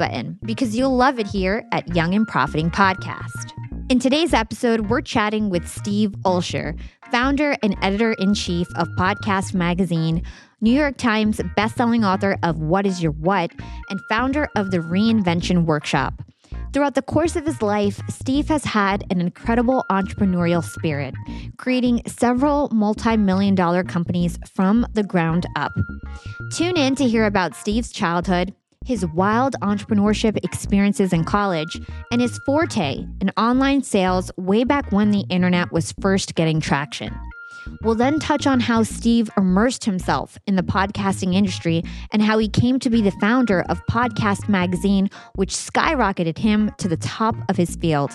button because you'll love it here at Young and Profiting Podcast. In today's episode, we're chatting with Steve Olsher, founder and editor in chief of Podcast Magazine, New York Times bestselling author of What is Your What, and founder of the Reinvention Workshop. Throughout the course of his life, Steve has had an incredible entrepreneurial spirit, creating several multi million dollar companies from the ground up. Tune in to hear about Steve's childhood, his wild entrepreneurship experiences in college, and his forte in online sales way back when the internet was first getting traction. We'll then touch on how Steve immersed himself in the podcasting industry and how he came to be the founder of Podcast Magazine, which skyrocketed him to the top of his field.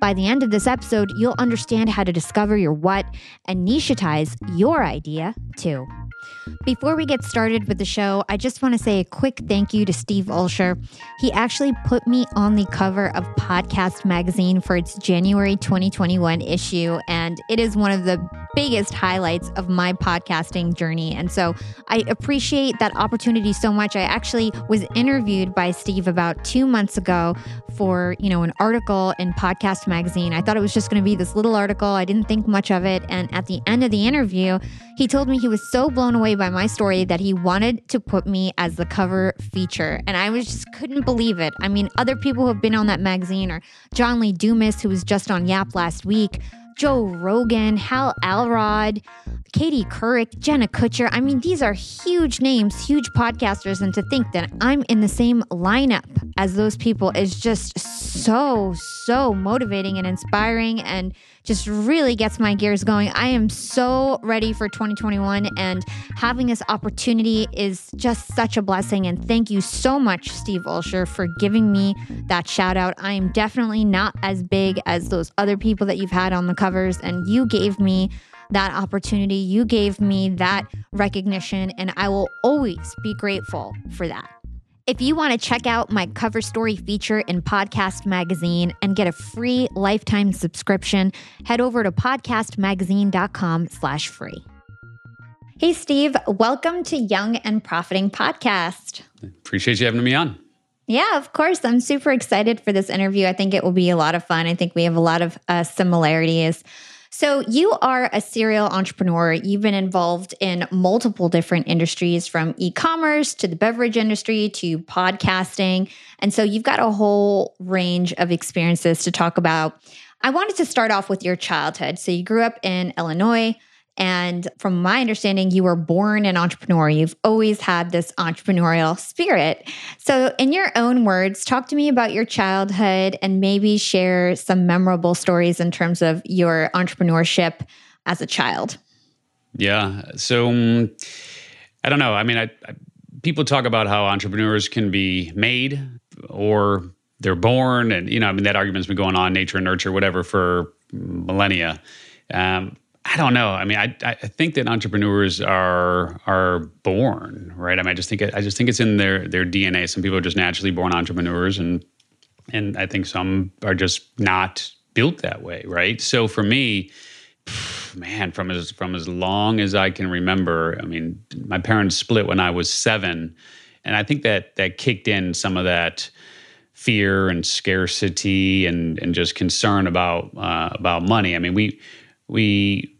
By the end of this episode, you'll understand how to discover your what and nichetize your idea too. Before we get started with the show, I just want to say a quick thank you to Steve Olsher. He actually put me on the cover of Podcast Magazine for its January 2021 issue, and it is one of the biggest highlights of my podcasting journey. And so I appreciate that opportunity so much. I actually was interviewed by Steve about two months ago for, you know, an article in Podcast Magazine. I thought it was just going to be this little article. I didn't think much of it. And at the end of the interview, he told me he was so blown away by my story that he wanted to put me as the cover feature. And I was just couldn't believe it. I mean, other people who have been on that magazine or John Lee Dumas, who was just on Yap last week, Joe Rogan, Hal Elrod, Katie Couric, Jenna Kutcher. I mean, these are huge names, huge podcasters. And to think that I'm in the same lineup as those people is just so, so motivating and inspiring and just really gets my gears going. I am so ready for 2021 and having this opportunity is just such a blessing. And thank you so much, Steve Olsher, for giving me that shout out. I am definitely not as big as those other people that you've had on the covers, and you gave me that opportunity. You gave me that recognition, and I will always be grateful for that. If you want to check out my cover story feature in Podcast Magazine and get a free lifetime subscription, head over to podcastmagazine.com slash free. Hey, Steve, welcome to Young and Profiting Podcast. Appreciate you having me on. Yeah, of course. I'm super excited for this interview. I think it will be a lot of fun. I think we have a lot of uh, similarities. So, you are a serial entrepreneur. You've been involved in multiple different industries from e commerce to the beverage industry to podcasting. And so, you've got a whole range of experiences to talk about. I wanted to start off with your childhood. So, you grew up in Illinois. And from my understanding, you were born an entrepreneur. You've always had this entrepreneurial spirit. So, in your own words, talk to me about your childhood and maybe share some memorable stories in terms of your entrepreneurship as a child. Yeah. So, um, I don't know. I mean, I, I, people talk about how entrepreneurs can be made or they're born. And, you know, I mean, that argument's been going on, nature and nurture, whatever, for millennia. Um, I don't know. I mean, I, I think that entrepreneurs are are born, right? I mean, I just think I just think it's in their their DNA. Some people are just naturally born entrepreneurs, and and I think some are just not built that way, right? So for me, man, from as from as long as I can remember, I mean, my parents split when I was seven, and I think that that kicked in some of that fear and scarcity and and just concern about uh, about money. I mean, we we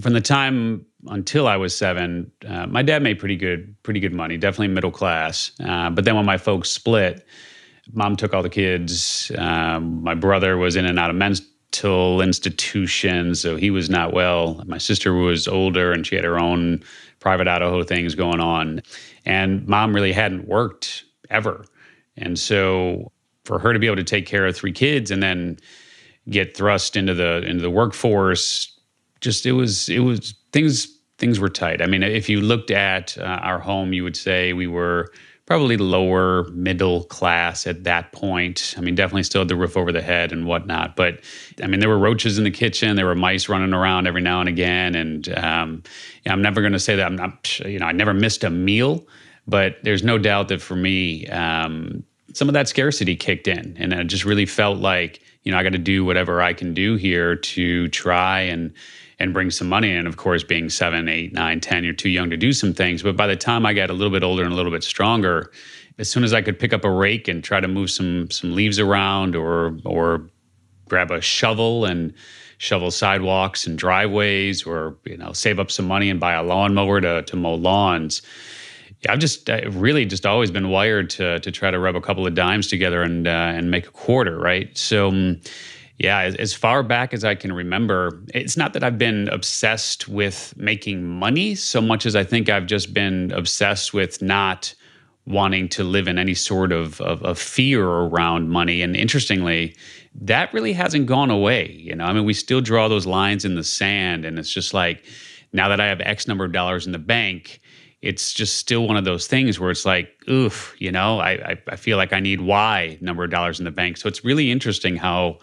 from the time until I was seven, uh, my dad made pretty good, pretty good money, definitely middle class. Uh, but then when my folks split, Mom took all the kids. Um, my brother was in and out of mental institutions, so he was not well. My sister was older and she had her own private Idaho things going on. And mom really hadn't worked ever. And so for her to be able to take care of three kids and then get thrust into the into the workforce just it was it was things things were tight. I mean, if you looked at uh, our home, you would say we were probably lower middle class at that point. I mean, definitely still had the roof over the head and whatnot. But I mean, there were roaches in the kitchen. There were mice running around every now and again. And um, I'm never going to say that I'm not, you know, I never missed a meal. But there's no doubt that for me, um, some of that scarcity kicked in, and I just really felt like you know I got to do whatever I can do here to try and and bring some money in. Of course, being seven, eight, nine, ten, you're too young to do some things. But by the time I got a little bit older and a little bit stronger, as soon as I could pick up a rake and try to move some some leaves around, or or grab a shovel and shovel sidewalks and driveways, or you know save up some money and buy a lawnmower to to mow lawns. I've just I've really just always been wired to to try to rub a couple of dimes together and uh, and make a quarter, right? So. Yeah, as, far back as I can remember, it's not that I've been obsessed with making money so much as I think I've just been obsessed with not wanting to live in any sort of, of, of fear around money. And interestingly, that really hasn't gone away. You know, I mean, we still draw those lines in the sand, and it's just like now that I have X number of dollars in the bank, it's just still one of those things where it's like, oof, you know, I, I feel like I need Y number of dollars in the bank. So it's really interesting how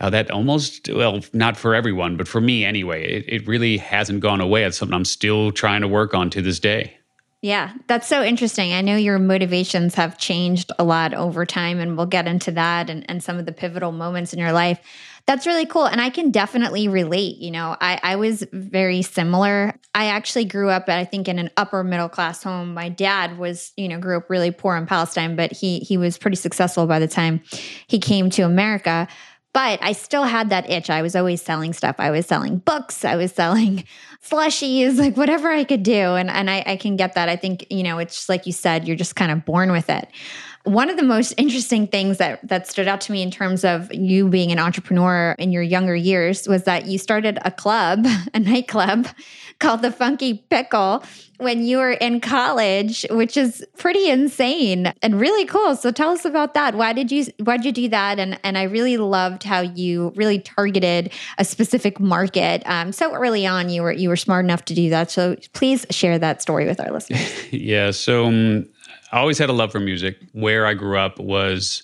uh, that almost well not for everyone but for me anyway it, it really hasn't gone away. It's something i'm still trying to work on to this day. Yeah that's so interesting. I know your motivations have changed a lot over time and we'll get into that and, and some of the pivotal moments in your life. That's really cool and i can definitely relate you know I, I was very similar. I actually grew up i think in an upper middle class home. My dad was you know grew up really poor in palestine but he he was pretty successful by the time he came to america but I still had that itch. I was always selling stuff. I was selling books. I was selling slushies, like whatever I could do. And, and I, I can get that. I think, you know, it's like you said, you're just kind of born with it. One of the most interesting things that that stood out to me in terms of you being an entrepreneur in your younger years was that you started a club, a nightclub called the Funky Pickle when you were in college, which is pretty insane and really cool. So tell us about that. Why did you why did you do that? And and I really loved how you really targeted a specific market. Um, so early on, you were you were smart enough to do that. So please share that story with our listeners. yeah. So um, I always had a love for music. Where I grew up was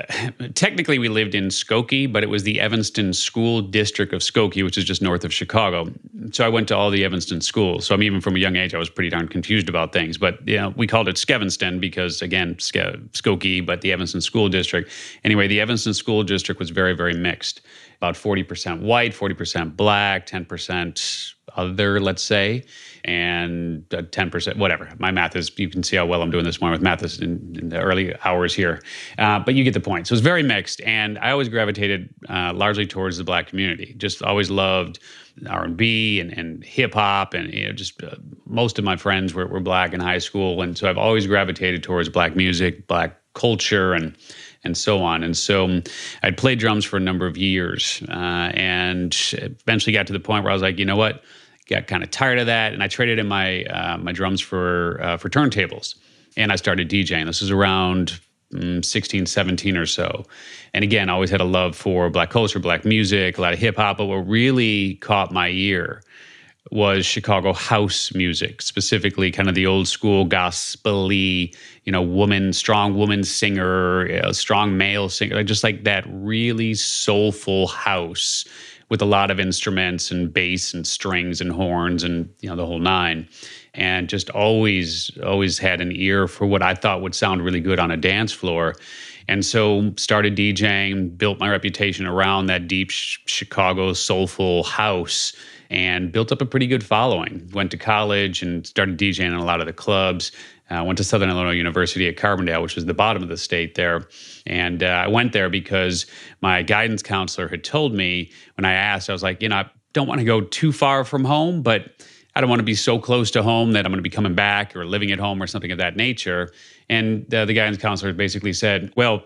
technically we lived in Skokie, but it was the Evanston School District of Skokie, which is just north of Chicago. So I went to all the Evanston schools. So I mean, even from a young age, I was pretty darn confused about things. But you know, we called it Skevinston because again, Skokie, but the Evanston School District. Anyway, the Evanston School District was very, very mixed. About 40% white, 40% black, 10% other, let's say, and 10%, whatever. My math is, you can see how well I'm doing this morning with math in, in the early hours here. Uh, but you get the point. So it's very mixed. And I always gravitated uh, largely towards the black community. Just always loved R&B and, and hip hop. And you know, just uh, most of my friends were, were black in high school. And so I've always gravitated towards black music, black culture, and and so on. And so um, I'd played drums for a number of years uh, and eventually got to the point where I was like, you know what? got kind of tired of that, and I traded in my uh, my drums for uh, for turntables, and I started DJing. This was around mm, 16, 17 or so. And again, I always had a love for black culture, black music, a lot of hip hop. But what really caught my ear was Chicago house music, specifically kind of the old school gospely, you know, woman, strong woman singer, you know, strong male singer, just like that really soulful house with a lot of instruments and bass and strings and horns and you know the whole nine. And just always always had an ear for what I thought would sound really good on a dance floor. And so started DJing built my reputation around that deep sh- Chicago soulful house and built up a pretty good following went to college and started DJing in a lot of the clubs uh, went to Southern Illinois University at Carbondale, which was the bottom of the state there. And uh, I went there because my guidance counselor had told me when I asked, I was like, you know, I don't want to go too far from home, but I don't want to be so close to home that I'm going to be coming back or living at home or something of that nature. And uh, the guidance counselor basically said, well,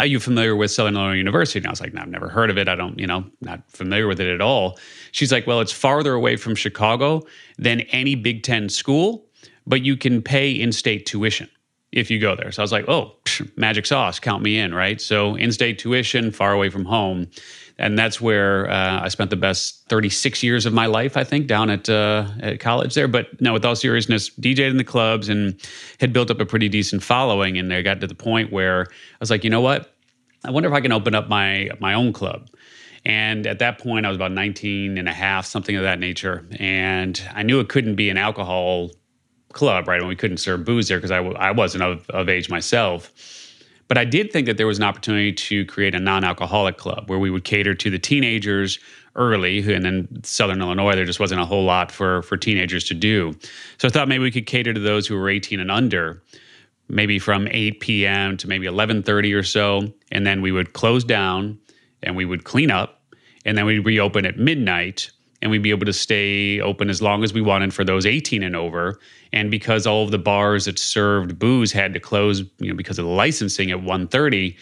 are you familiar with Southern Illinois University? And I was like, no, I've never heard of it. I don't, you know, not familiar with it at all. She's like, well, it's farther away from Chicago than any Big Ten school, but you can pay in state tuition if you go there. So I was like, oh, psh, magic sauce, count me in, right? So in state tuition, far away from home and that's where uh, I spent the best 36 years of my life, I think, down at, uh, at college there. But no, with all seriousness, DJed in the clubs and had built up a pretty decent following. And I got to the point where I was like, you know what? I wonder if I can open up my my own club. And at that point, I was about 19 and a half, something of that nature. And I knew it couldn't be an alcohol club, right? And we couldn't serve booze there because I w- I wasn't of, of age myself. But I did think that there was an opportunity to create a non alcoholic club where we would cater to the teenagers early. And in Southern Illinois, there just wasn't a whole lot for, for teenagers to do. So I thought maybe we could cater to those who were 18 and under maybe from 8 p.m. to maybe 11:30 or so, and then we would close down and we would clean up, and then we'd reopen at midnight, and we'd be able to stay open as long as we wanted for those 18 and over. And because all of the bars that served booze had to close, you know, because of the licensing at 1:30,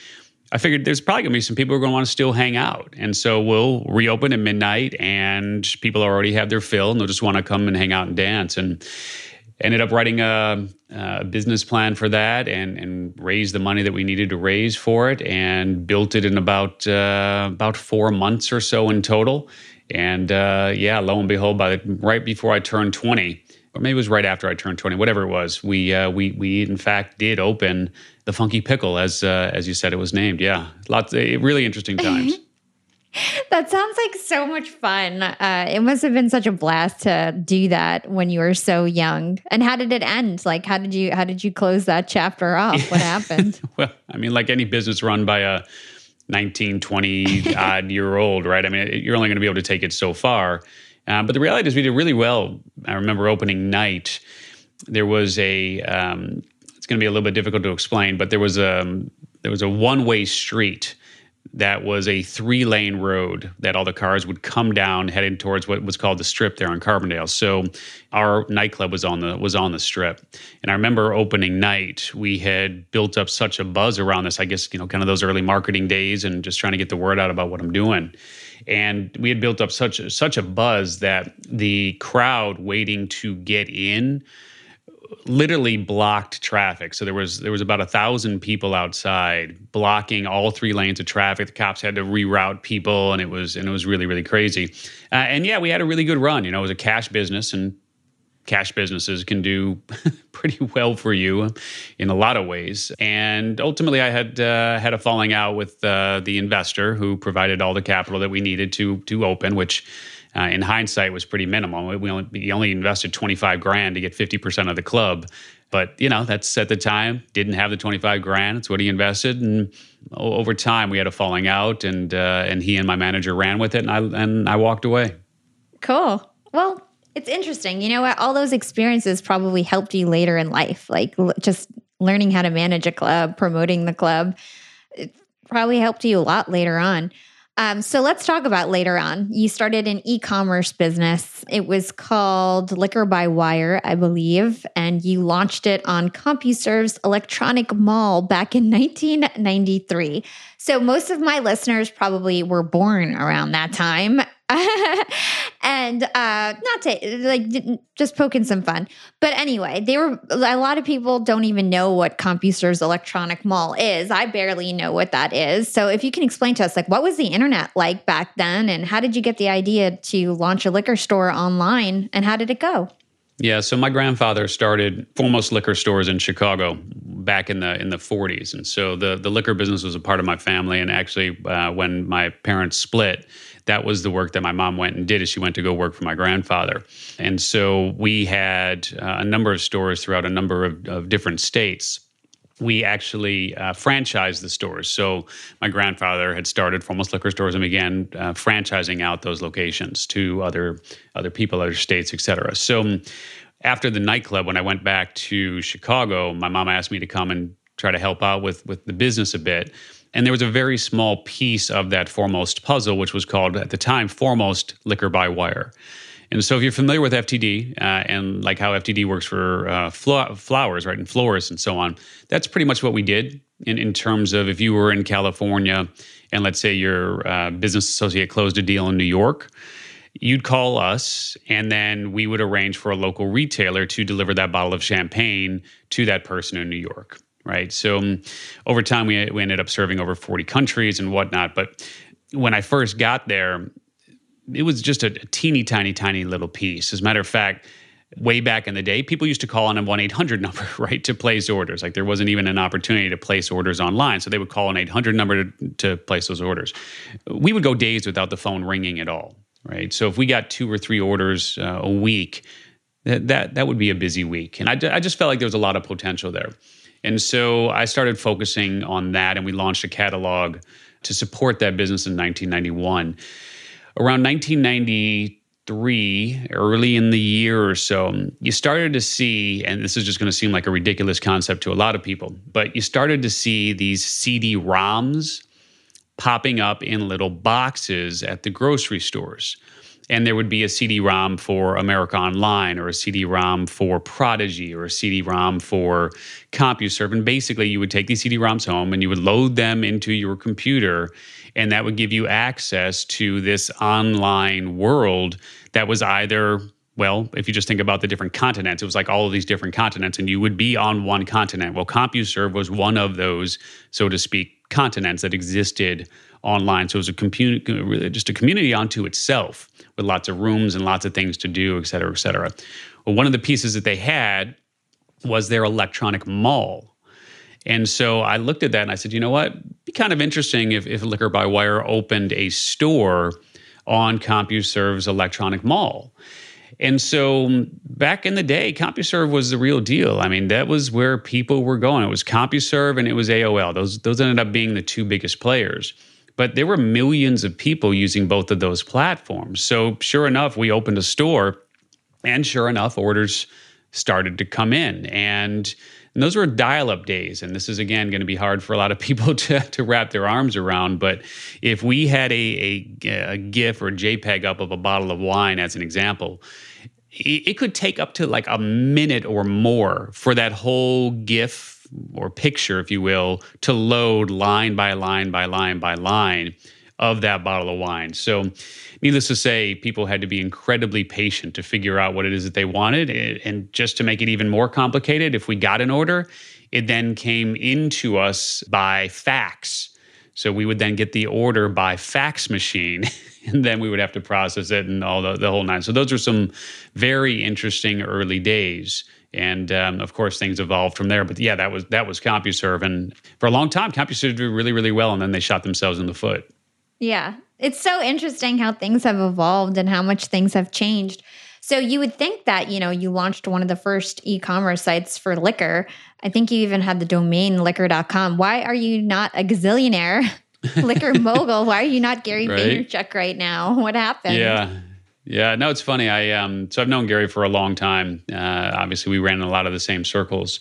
I figured there's probably gonna be some people who are gonna want to still hang out. And so we'll reopen at midnight and people already have their fill and they'll just want to come and hang out and dance. And ended up writing a, a, business plan for that and, and raised the money that we needed to raise for it and built it in about uh, about four months or so in total and uh, yeah, lo and behold, by the, right before I turned 20, or maybe it was right after I turned 20, whatever it was, we uh, we we in fact did open the Funky Pickle as uh, as you said it was named. Yeah, lots of, really interesting times. that sounds like so much fun. Uh, it must have been such a blast to do that when you were so young. And how did it end? Like, how did you how did you close that chapter off? What happened? well, I mean, like any business run by a 19, 20 odd year old, right? I mean, you're only going to be able to take it so far. Uh, but the reality is, we did really well. I remember opening night, there was a. Um, it's going to be a little bit difficult to explain, but there was a there was a one way street that was a three lane road that all the cars would come down heading towards what was called the strip there on Carbondale. So our nightclub was on the was on the strip. And I remember opening night, we had built up such a buzz around this, I guess, you know, kind of those early marketing days and just trying to get the word out about what I'm doing. And we had built up such such a buzz that the crowd waiting to get in literally blocked traffic. So there was there was about a thousand people outside blocking all three lanes of traffic. The cops had to reroute people, and it was and it was really really crazy. Uh, and yeah, we had a really good run. You know, it was a cash business, and cash businesses can do pretty well for you in a lot of ways. And ultimately, I had uh, had a falling out with uh, the investor who provided all the capital that we needed to to open, which uh, in hindsight was pretty minimal. We only, only invested 25 grand to get 50% of the club. But, you know, that's at the time, didn't have the 25 grand. That's what he invested. And over time, we had a falling out, and, uh, and he and my manager ran with it, and I, and I walked away. Cool. Well, it's interesting. You know what? All those experiences probably helped you later in life, like just learning how to manage a club, promoting the club. It probably helped you a lot later on. Um, so let's talk about later on. You started an e commerce business. It was called Liquor by Wire, I believe, and you launched it on CompuServe's Electronic Mall back in 1993. So most of my listeners probably were born around that time. and uh not to like just poking some fun. But anyway they were a lot of people don't even know what compuserve's electronic mall is. I barely know what that is. So if you can explain to us like what was the internet like back then and how did you get the idea to launch a liquor store online and how did it go? Yeah, so my grandfather started foremost liquor stores in Chicago back in the in the 40s, and so the the liquor business was a part of my family. And actually, uh, when my parents split, that was the work that my mom went and did as she went to go work for my grandfather. And so we had uh, a number of stores throughout a number of, of different states. We actually uh, franchised the stores. So my grandfather had started Foremost Liquor Stores and began uh, franchising out those locations to other other people, other states, et cetera. So after the nightclub, when I went back to Chicago, my mom asked me to come and try to help out with with the business a bit. And there was a very small piece of that foremost puzzle, which was called at the time foremost liquor by wire. And so, if you're familiar with FTD uh, and like how FTD works for uh, fl- flowers, right, and florists and so on, that's pretty much what we did in, in terms of if you were in California and let's say your uh, business associate closed a deal in New York, you'd call us and then we would arrange for a local retailer to deliver that bottle of champagne to that person in New York right? So um, over time, we, we ended up serving over 40 countries and whatnot. But when I first got there, it was just a, teeny tiny, tiny little piece. As a matter of fact, way back in the day, people used to call on a 1 800 number, right, to place orders. Like there wasn't even an opportunity to place orders online. So they would call an 800 number to, to place those orders. We would go days without the phone ringing at all, right? So if we got two or three orders uh, a week, that, that, that would be a busy week. And I, I just felt like there was a lot of potential there. And so I started focusing on that, and we launched a catalog to support that business in 1991. Around 1993, early in the year or so, you started to see, and this is just going to seem like a ridiculous concept to a lot of people, but you started to see these CD ROMs popping up in little boxes at the grocery stores and there would be a CD-ROM for America Online or a CD-ROM for Prodigy or a CD-ROM for CompuServe. And basically, you would take these CD-ROMs home and you would load them into your computer, and that would give you access to this online world that was either well, if you just think about the different continents, it was like all of these different continents, and you would be on one continent. Well, CompuServe was one of those, so to speak, continents that existed online. So it was a community, just a community unto itself with lots of rooms and lots of things to do, et cetera, et cetera. Well, one of the pieces that they had was their electronic mall. And so I looked at that and I said, you know what? It'd be kind of interesting if, if Liquor by Wire opened a store on CompuServe's electronic mall. And so back in the day, CompuServe was the real deal. I mean, that was where people were going. It was CompuServe and it was AOL. Those those ended up being the two biggest players. But there were millions of people using both of those platforms. So, sure enough, we opened a store, and sure enough, orders started to come in. And, and those were dial up days. And this is, again, going to be hard for a lot of people to, to wrap their arms around. But if we had a, a, a GIF or JPEG up of a bottle of wine, as an example, it could take up to like a minute or more for that whole GIF or picture, if you will, to load line by line by line by line of that bottle of wine. So, needless to say, people had to be incredibly patient to figure out what it is that they wanted. And just to make it even more complicated, if we got an order, it then came into us by fax. So we would then get the order by fax machine, and then we would have to process it and all the, the whole nine. So those are some very interesting early days and um, of course things evolved from there. But yeah, that was that was CompuServe, and for a long time, CompuServe did really really well, and then they shot themselves in the foot. Yeah, it's so interesting how things have evolved and how much things have changed. So you would think that you know you launched one of the first e-commerce sites for liquor. I think you even had the domain liquor.com. Why are you not a gazillionaire? liquor mogul. Why are you not Gary right? Vaynerchuk right now? What happened? Yeah, yeah, no, it's funny. I um, so I've known Gary for a long time. Uh, obviously, we ran in a lot of the same circles.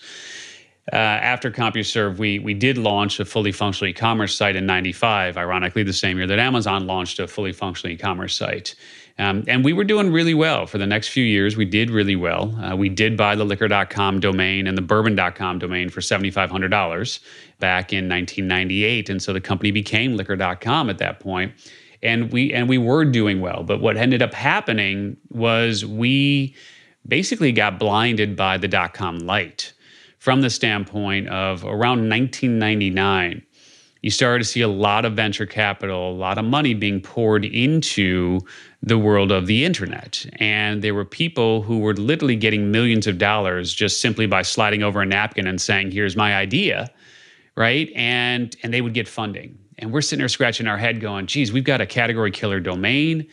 Uh, after CompuServe, we we did launch a fully functional e-commerce site in '95. Ironically, the same year that Amazon launched a fully functional e-commerce site, um, and we were doing really well for the next few years. We did really well. Uh, we did buy the liquor.com domain and the bourbon.com domain for $7,500 back in 1998. And so the company became liquor.com at that point and we and we were doing well. But what ended up happening was we basically got blinded by the dot com light from the standpoint of around 1999 you started to see a lot of venture capital, a lot of money being poured into the world of the internet. And there were people who were literally getting millions of dollars just simply by sliding over a napkin and saying, here's my idea, right? And and they would get funding. And we're sitting there scratching our head going, geez, we've got a category killer domain.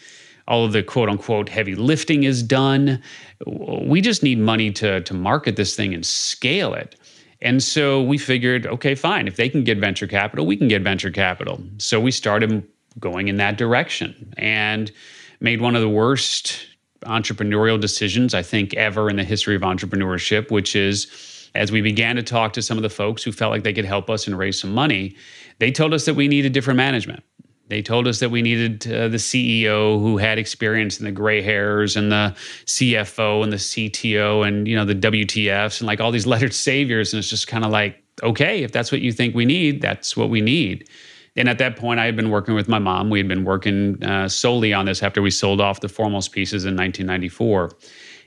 All of the quote unquote heavy lifting is done. We just need money to, to market this thing and scale it. And so we figured, okay, fine. If they can get venture capital, we can get venture capital. So we started going in that direction and made one of the worst entrepreneurial decisions, I think, ever in the history of entrepreneurship, which is as we began to talk to some of the folks who felt like they could help us and raise some money, they told us that we needed different management. They told us that we needed uh, the CEO who had experience in the gray hairs and the CFO and the CTO and you know the WTFs and like all these lettered saviors. And it's just kind of like, okay, if that's what you think we need, that's what we need. And at that point, I had been working with my mom. We had been working uh, solely on this after we sold off the Foremost pieces in 1994.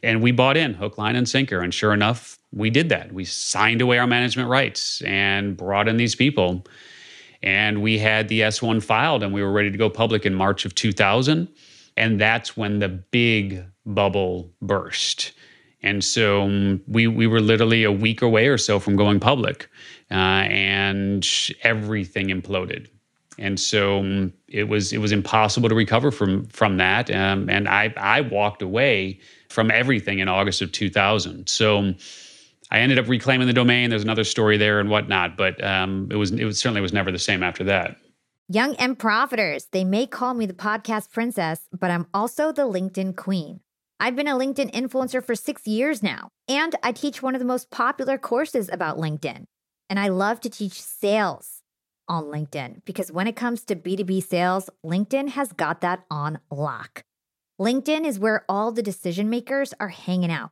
And we bought in hook, line, and sinker. And sure enough, we did that. We signed away our management rights and brought in these people. And we had the S1 filed and we were ready to go public in March of 2000. And that's when the big bubble burst. And so um, we, we were literally a week away or so from going public, uh, and everything imploded. And so um, it was it was impossible to recover from from that. Um, and I I walked away from everything in August of 2000. So um, I ended up reclaiming the domain. There's another story there and whatnot, but um, it was it was certainly was never the same after that. Young and profiters, they may call me the podcast princess, but I'm also the LinkedIn queen. I've been a LinkedIn influencer for six years now, and I teach one of the most popular courses about LinkedIn. And I love to teach sales on LinkedIn because when it comes to B2B sales, LinkedIn has got that on lock. LinkedIn is where all the decision makers are hanging out.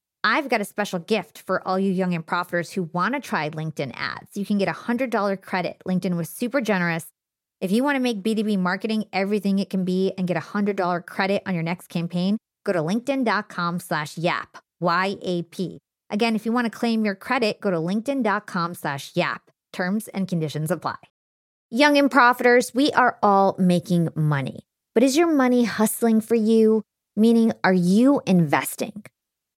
I've got a special gift for all you young and profiters who want to try LinkedIn ads. You can get a $100 credit. LinkedIn was super generous. If you want to make B2B marketing everything it can be and get a $100 credit on your next campaign, go to linkedin.com slash yap, Y-A-P. Again, if you want to claim your credit, go to linkedin.com slash yap. Terms and conditions apply. Young and profiters, we are all making money. But is your money hustling for you? Meaning, are you investing?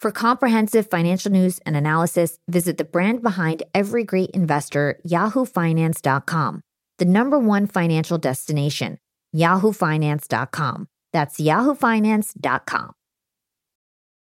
For comprehensive financial news and analysis, visit the brand behind every great investor, yahoofinance.com, the number one financial destination, yahoofinance.com. That's yahoofinance.com.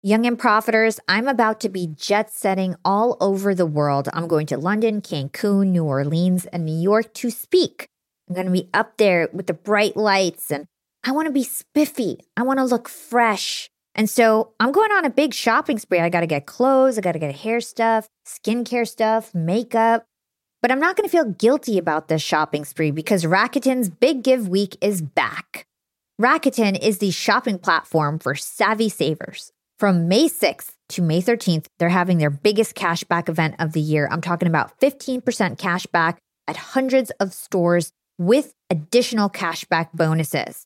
Young and profiters, I'm about to be jet setting all over the world. I'm going to London, Cancun, New Orleans, and New York to speak I'm going to be up there with the bright lights and I want to be spiffy. I want to look fresh. And so I'm going on a big shopping spree. I got to get clothes, I got to get hair stuff, skincare stuff, makeup. But I'm not going to feel guilty about this shopping spree because Rakuten's Big Give Week is back. Rakuten is the shopping platform for savvy savers. From May 6th to May 13th, they're having their biggest cashback event of the year. I'm talking about 15% cashback at hundreds of stores with additional cashback bonuses.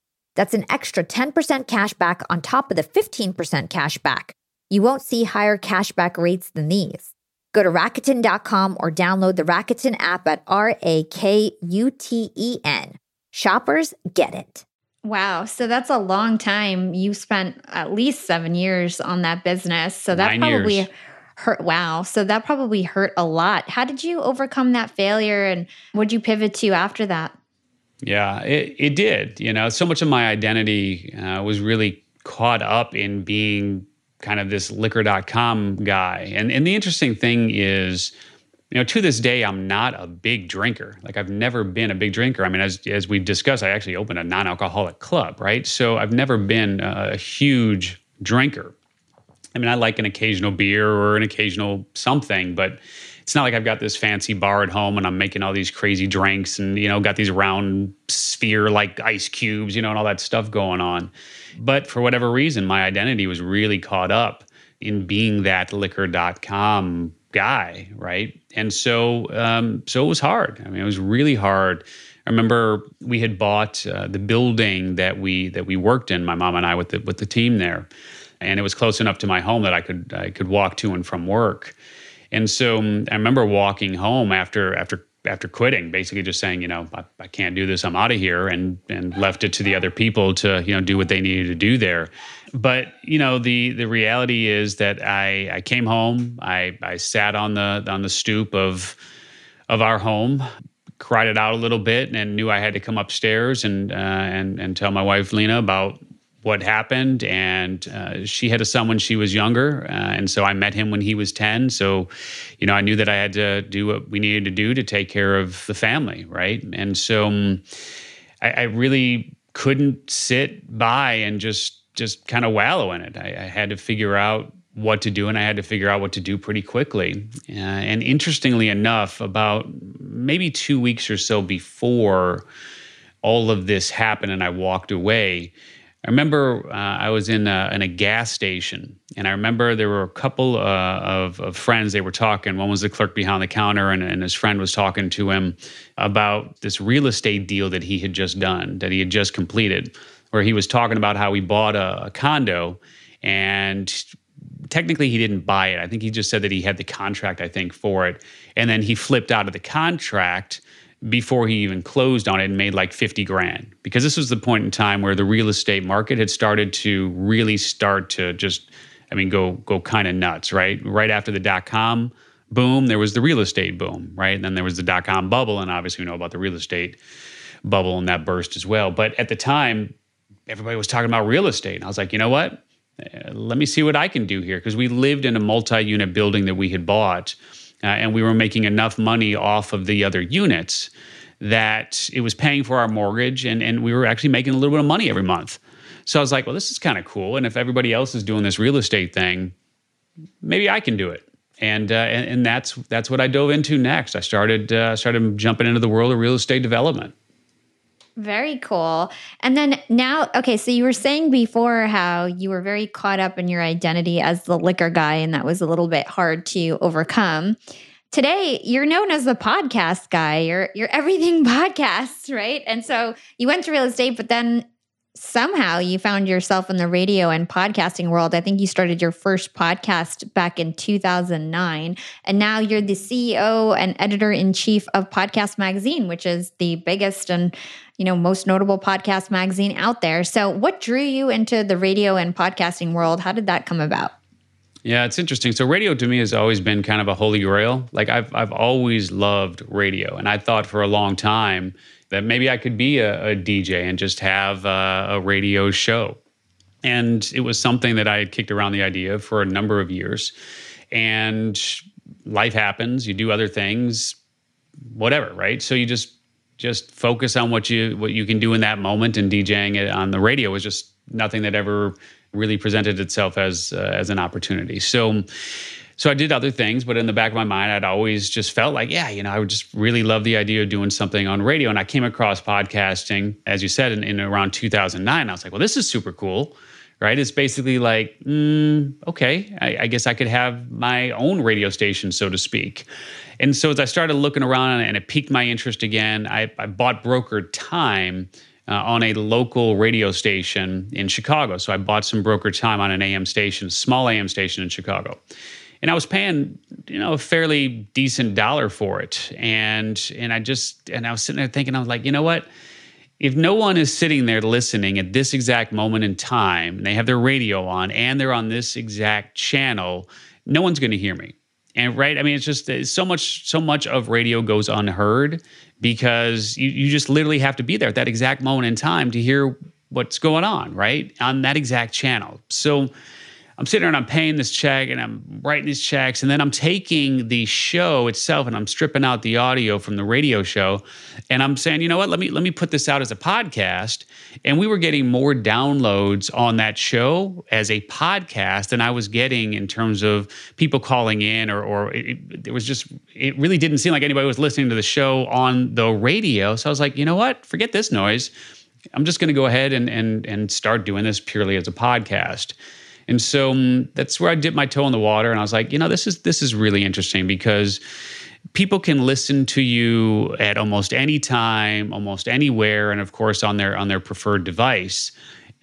That's an extra 10% cashback on top of the 15% cashback. You won't see higher cashback rates than these. Go to Rakuten.com or download the Rakuten app at R A K U T E N. Shoppers get it. Wow. So that's a long time. You spent at least seven years on that business. So that Nine probably years. hurt. Wow. So that probably hurt a lot. How did you overcome that failure and what did you pivot to after that? Yeah, it, it did. You know, so much of my identity uh, was really caught up in being kind of this liquor.com guy. And, and the interesting thing is, you know, to this day, I'm not a big drinker. Like I've never been a big drinker. I mean, as as we discussed, I actually opened a non-alcoholic club, right? So I've never been a, a huge drinker. I mean, I like an occasional beer or an occasional something, but it's not like I've got this fancy bar at home and I'm making all these crazy drinks and you know got these round sphere like ice cubes, you know, and all that stuff going on. But for whatever reason, my identity was really caught up in being that liquor.com guy, right? And so um, so it was hard. I mean, it was really hard. I remember we had bought uh, the building that we that we worked in, my mom and I with the with the team there, and it was close enough to my home that I could I could walk to and from work. And so um, I remember walking home after after after quitting, basically just saying, you know, I, I can't do this. I'm out of here, and and left it to the other people to you know do what they needed to do there. But you know, the the reality is that I I came home. I I sat on the on the stoop of of our home, cried it out a little bit, and knew I had to come upstairs and uh, and and tell my wife Lena about what happened and uh, she had a son when she was younger uh, and so i met him when he was 10 so you know i knew that i had to do what we needed to do to take care of the family right? And so um, I, I, really couldn't sit by and just just kind of wallow in it. I, I, had to figure out what to do and i had to figure out what to do pretty quickly. Uh, and interestingly enough about maybe two weeks or so before all of this happened and i walked away I remember uh, I was in a, in a gas station, and I remember there were a couple uh, of, of friends. They were talking. One was the clerk behind the counter, and, and his friend was talking to him about this real estate deal that he had just done, that he had just completed, where he was talking about how he bought a, a condo, and technically he didn't buy it. I think he just said that he had the contract, I think, for it, and then he flipped out of the contract before he even closed on it and made like 50 grand. Because this was the point in time where the real estate market had started to really start to just i mean go go kind of nuts right? Right after the dot com boom there was the real estate boom right? And then there was the dot com bubble and obviously we know about the real estate bubble and that burst as well. But at the time everybody was talking about real estate and i was like you know what? Uh, let me see what i can do here. Because we lived in a multi-unit building that we had bought uh, and we were making enough money off of the other units that it was paying for our mortgage and, and we were actually making a little bit of money every month. So I was like, well, this is kind of cool. And if everybody else is doing this real estate thing, maybe I can do it. And, uh, and, and that's that's what I dove into next. I started uh, started jumping into the world of real estate development. Very cool. And then now, okay, so you were saying before how you were very caught up in your identity as the liquor guy, and that was a little bit hard to overcome. Today, you're known as the podcast guy. You're you're everything podcasts, right? And so you went to real estate, but then somehow you found yourself in the radio and podcasting world. I think you started your first podcast back in 2009. And now you're the CEO and editor in chief of Podcast Magazine, which is the biggest and you know most notable podcast magazine out there. So what drew you into the radio and podcasting world? How did that come about? Yeah, it's interesting. So radio to me has always been kind of a holy grail. Like I've I've always loved radio, and I thought for a long time that maybe I could be a, a DJ and just have a, a radio show. And it was something that I had kicked around the idea for a number of years. And life happens, you do other things, whatever, right? So you just just focus on what you what you can do in that moment and DJing it on the radio was just nothing that ever really presented itself as uh, as an opportunity. So so I did other things, but in the back of my mind, I'd always just felt like, yeah, you know, I would just really love the idea of doing something on radio. And I came across podcasting, as you said, in, in around 2009. I was like, well, this is super cool, right? It's basically like, mm, okay, I, I guess I could have my own radio station, so to speak. And so as I started looking around and it piqued my interest again, I, I bought brokered time. Uh, on a local radio station in Chicago. So I bought some broker time on an AM station, small AM station in Chicago and I was paying you know a fairly decent dollar for it, and and I just and I was sitting there thinking I was like, you know what? If no one is sitting there listening at this exact moment in time, and they have their radio on and they're on this exact channel, no one's going to hear me. And right, I mean, it's just it's so much so much of radio goes unheard because you you just literally have to be there at that exact moment in time to hear what's going on, right? On that exact channel. So I'm sitting there and I'm paying this check and I'm writing these checks. And then I'm taking the show itself and I'm stripping out the audio from the radio show. And I'm saying, you know what, let me let me put this out as a podcast. And we were getting more downloads on that show as a podcast than I was getting in terms of people calling in or or it, it was just it really didn't seem like anybody was listening to the show on the radio. So I was like, you know what? Forget this noise. I'm just going to go ahead and and and start doing this purely as a podcast. And so um, that's where I dipped my toe in the water and I was like, you know, this is this is really interesting because people can listen to you at almost any time, almost anywhere, and of course on their on their preferred device.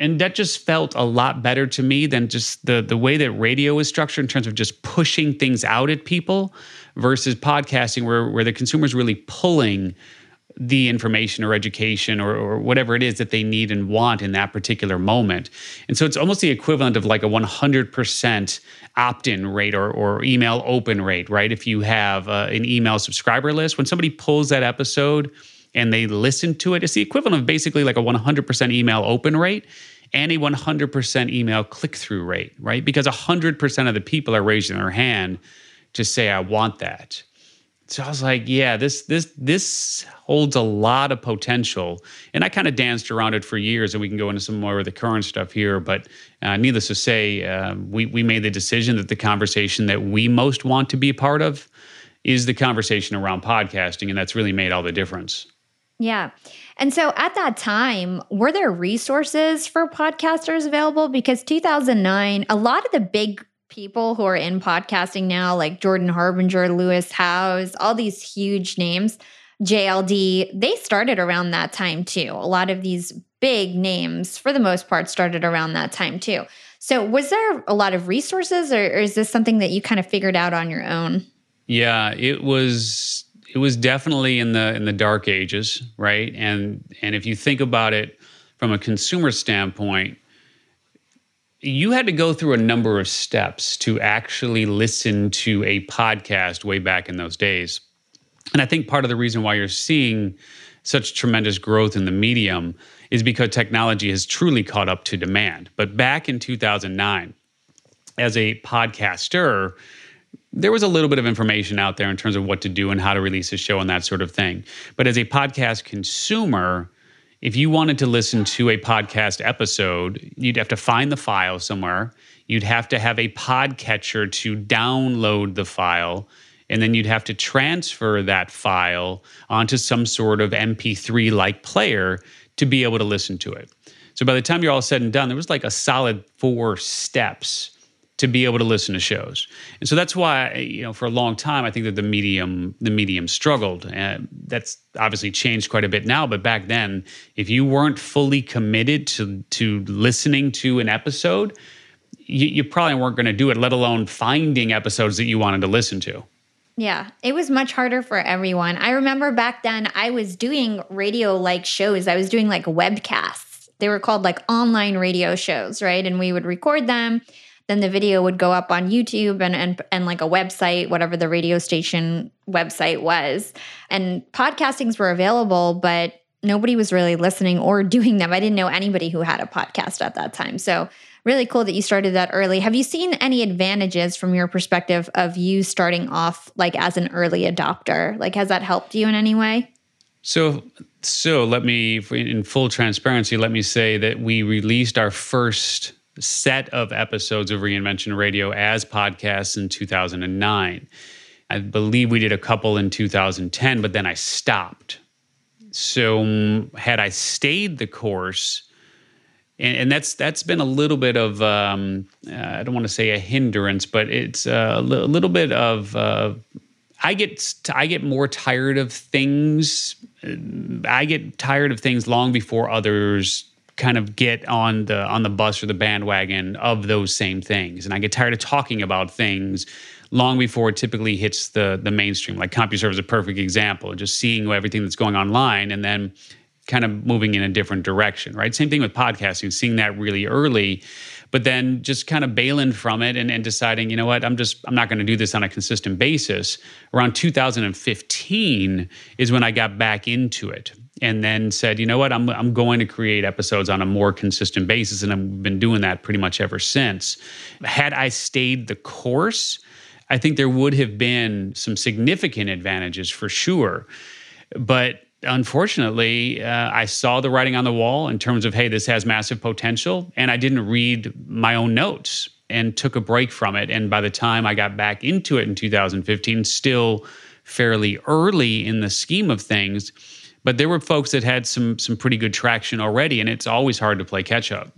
And that just felt a lot better to me than just the the way that radio is structured in terms of just pushing things out at people versus podcasting where where the consumer is really pulling the information or education or, or whatever it is that they need and want in that particular moment. And so it's almost the equivalent of like a 100% opt in rate or, or email open rate, right? If you have uh, an email subscriber list, when somebody pulls that episode and they listen to it, it's the equivalent of basically like a 100% email open rate and a 100% email click through rate, right? Because 100% of the people are raising their hand to say, I want that so I was like, yeah, this this this holds a lot of potential, and I kind of danced around it for years, and we can go into some more of the current stuff here. But uh, needless to say, uh, we we made the decision that the conversation that we most want to be a part of is the conversation around podcasting, and that's really made all the difference. Yeah. And so at that time, were there resources for podcasters available? Because 2009, a lot of the big people who are in podcasting now, like Jordan Harbinger, Lewis Howes, all these huge names, JLD, they started around that time too. A lot of these big names, for the most part, started around that time too. So, was there a lot of resources, or, or is this something that you kind of figured out on your own? Yeah, it was. It was definitely in the in the dark ages, right? And and if you think about it from a consumer standpoint, you had to go through a number of steps to actually listen to a podcast way back in those days. And I think part of the reason why you're seeing such tremendous growth in the medium is because technology has truly caught up to demand. But back in 2009, as a podcaster, there was a little bit of information out there in terms of what to do and how to release a show and that sort of thing. But as a podcast consumer, if you wanted to listen to a podcast episode, you'd have to find the file somewhere. You'd have to have a podcatcher to download the file. And then you'd have to transfer that file onto some sort of MP3 like player to be able to listen to it. So by the time you're all said and done, there was like a solid four steps to be able to listen to shows. And so that's why you know for a long time I think that the medium the medium struggled. And that's obviously changed quite a bit now, but back then if you weren't fully committed to to listening to an episode, you, you probably weren't going to do it, let alone finding episodes that you wanted to listen to. Yeah, it was much harder for everyone. I remember back then I was doing radio like shows. I was doing like webcasts. They were called like online radio shows, right? And we would record them then the video would go up on YouTube and, and and like a website, whatever the radio station website was. And podcastings were available, but nobody was really listening or doing them. I didn't know anybody who had a podcast at that time. So really cool that you started that early. Have you seen any advantages from your perspective of you starting off like as an early adopter? Like has that helped you in any way? So, so let me, in full transparency, let me say that we released our first set of episodes of Reinvention Radio as podcasts in 2009. I believe we did a couple in 2010, but then I stopped. So, um, had I stayed the course, and, and that's that's been a little bit of um, uh, I don't want to say a hindrance, but it's uh, a little bit of uh, I get I get more tired of things. I get tired of things long before others kind of get on the on the bus or the bandwagon of those same things, and I get tired of talking about things long before it typically hits the the mainstream. Like CompuServe is a perfect example. Just seeing everything that's going online, and then kind of moving in a different direction, right? Same thing with podcasting, seeing that really early, but then just kind of bailing from it and, and deciding, you know what, I'm just, I'm not going to do this on a consistent basis. Around 2015 is when I got back into it and then said, you know what, I'm, I'm going to create episodes on a more consistent basis. And I've been doing that pretty much ever since. Had I stayed the course, I think there would have been some significant advantages for sure. But unfortunately, uh, I saw the writing on the wall in terms of, hey, this has massive potential. And I didn't read my own notes and took a break from it. And by the time I got back into it in 2015, still fairly early in the scheme of things. But there were folks that had some some pretty good traction already, and it's always hard to play catch up.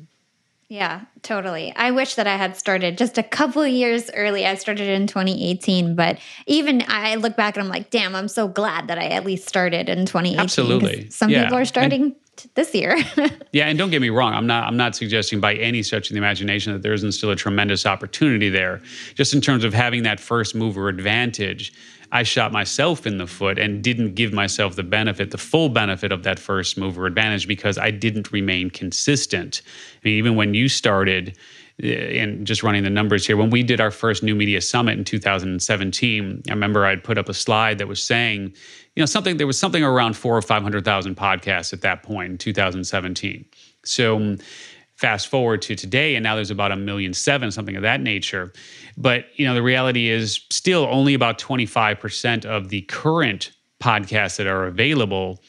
Yeah, totally. I wish that I had started just a couple years early. I started in 2018, but even I look back and I'm like, damn, I'm so glad that I at least started in 2018. Absolutely. Some yeah. people are starting and, this year. yeah, and don't get me wrong, I'm not I'm not suggesting by any stretch of the imagination that there isn't still a tremendous opportunity there. Just in terms of having that first mover advantage I shot myself in the foot and didn't give myself the benefit, the full benefit of that first mover advantage because I didn't remain consistent. I mean, even when you started, eh, and just running the numbers here, when we did our first New Media Summit in 2017, I remember I'd put up a slide that was saying, you know, something there was something around four or five hundred thousand podcasts at that point in 2017. So fast forward to today and now there's about a million seven something of that nature. But you know the reality is still only about 25% of the current podcasts that are available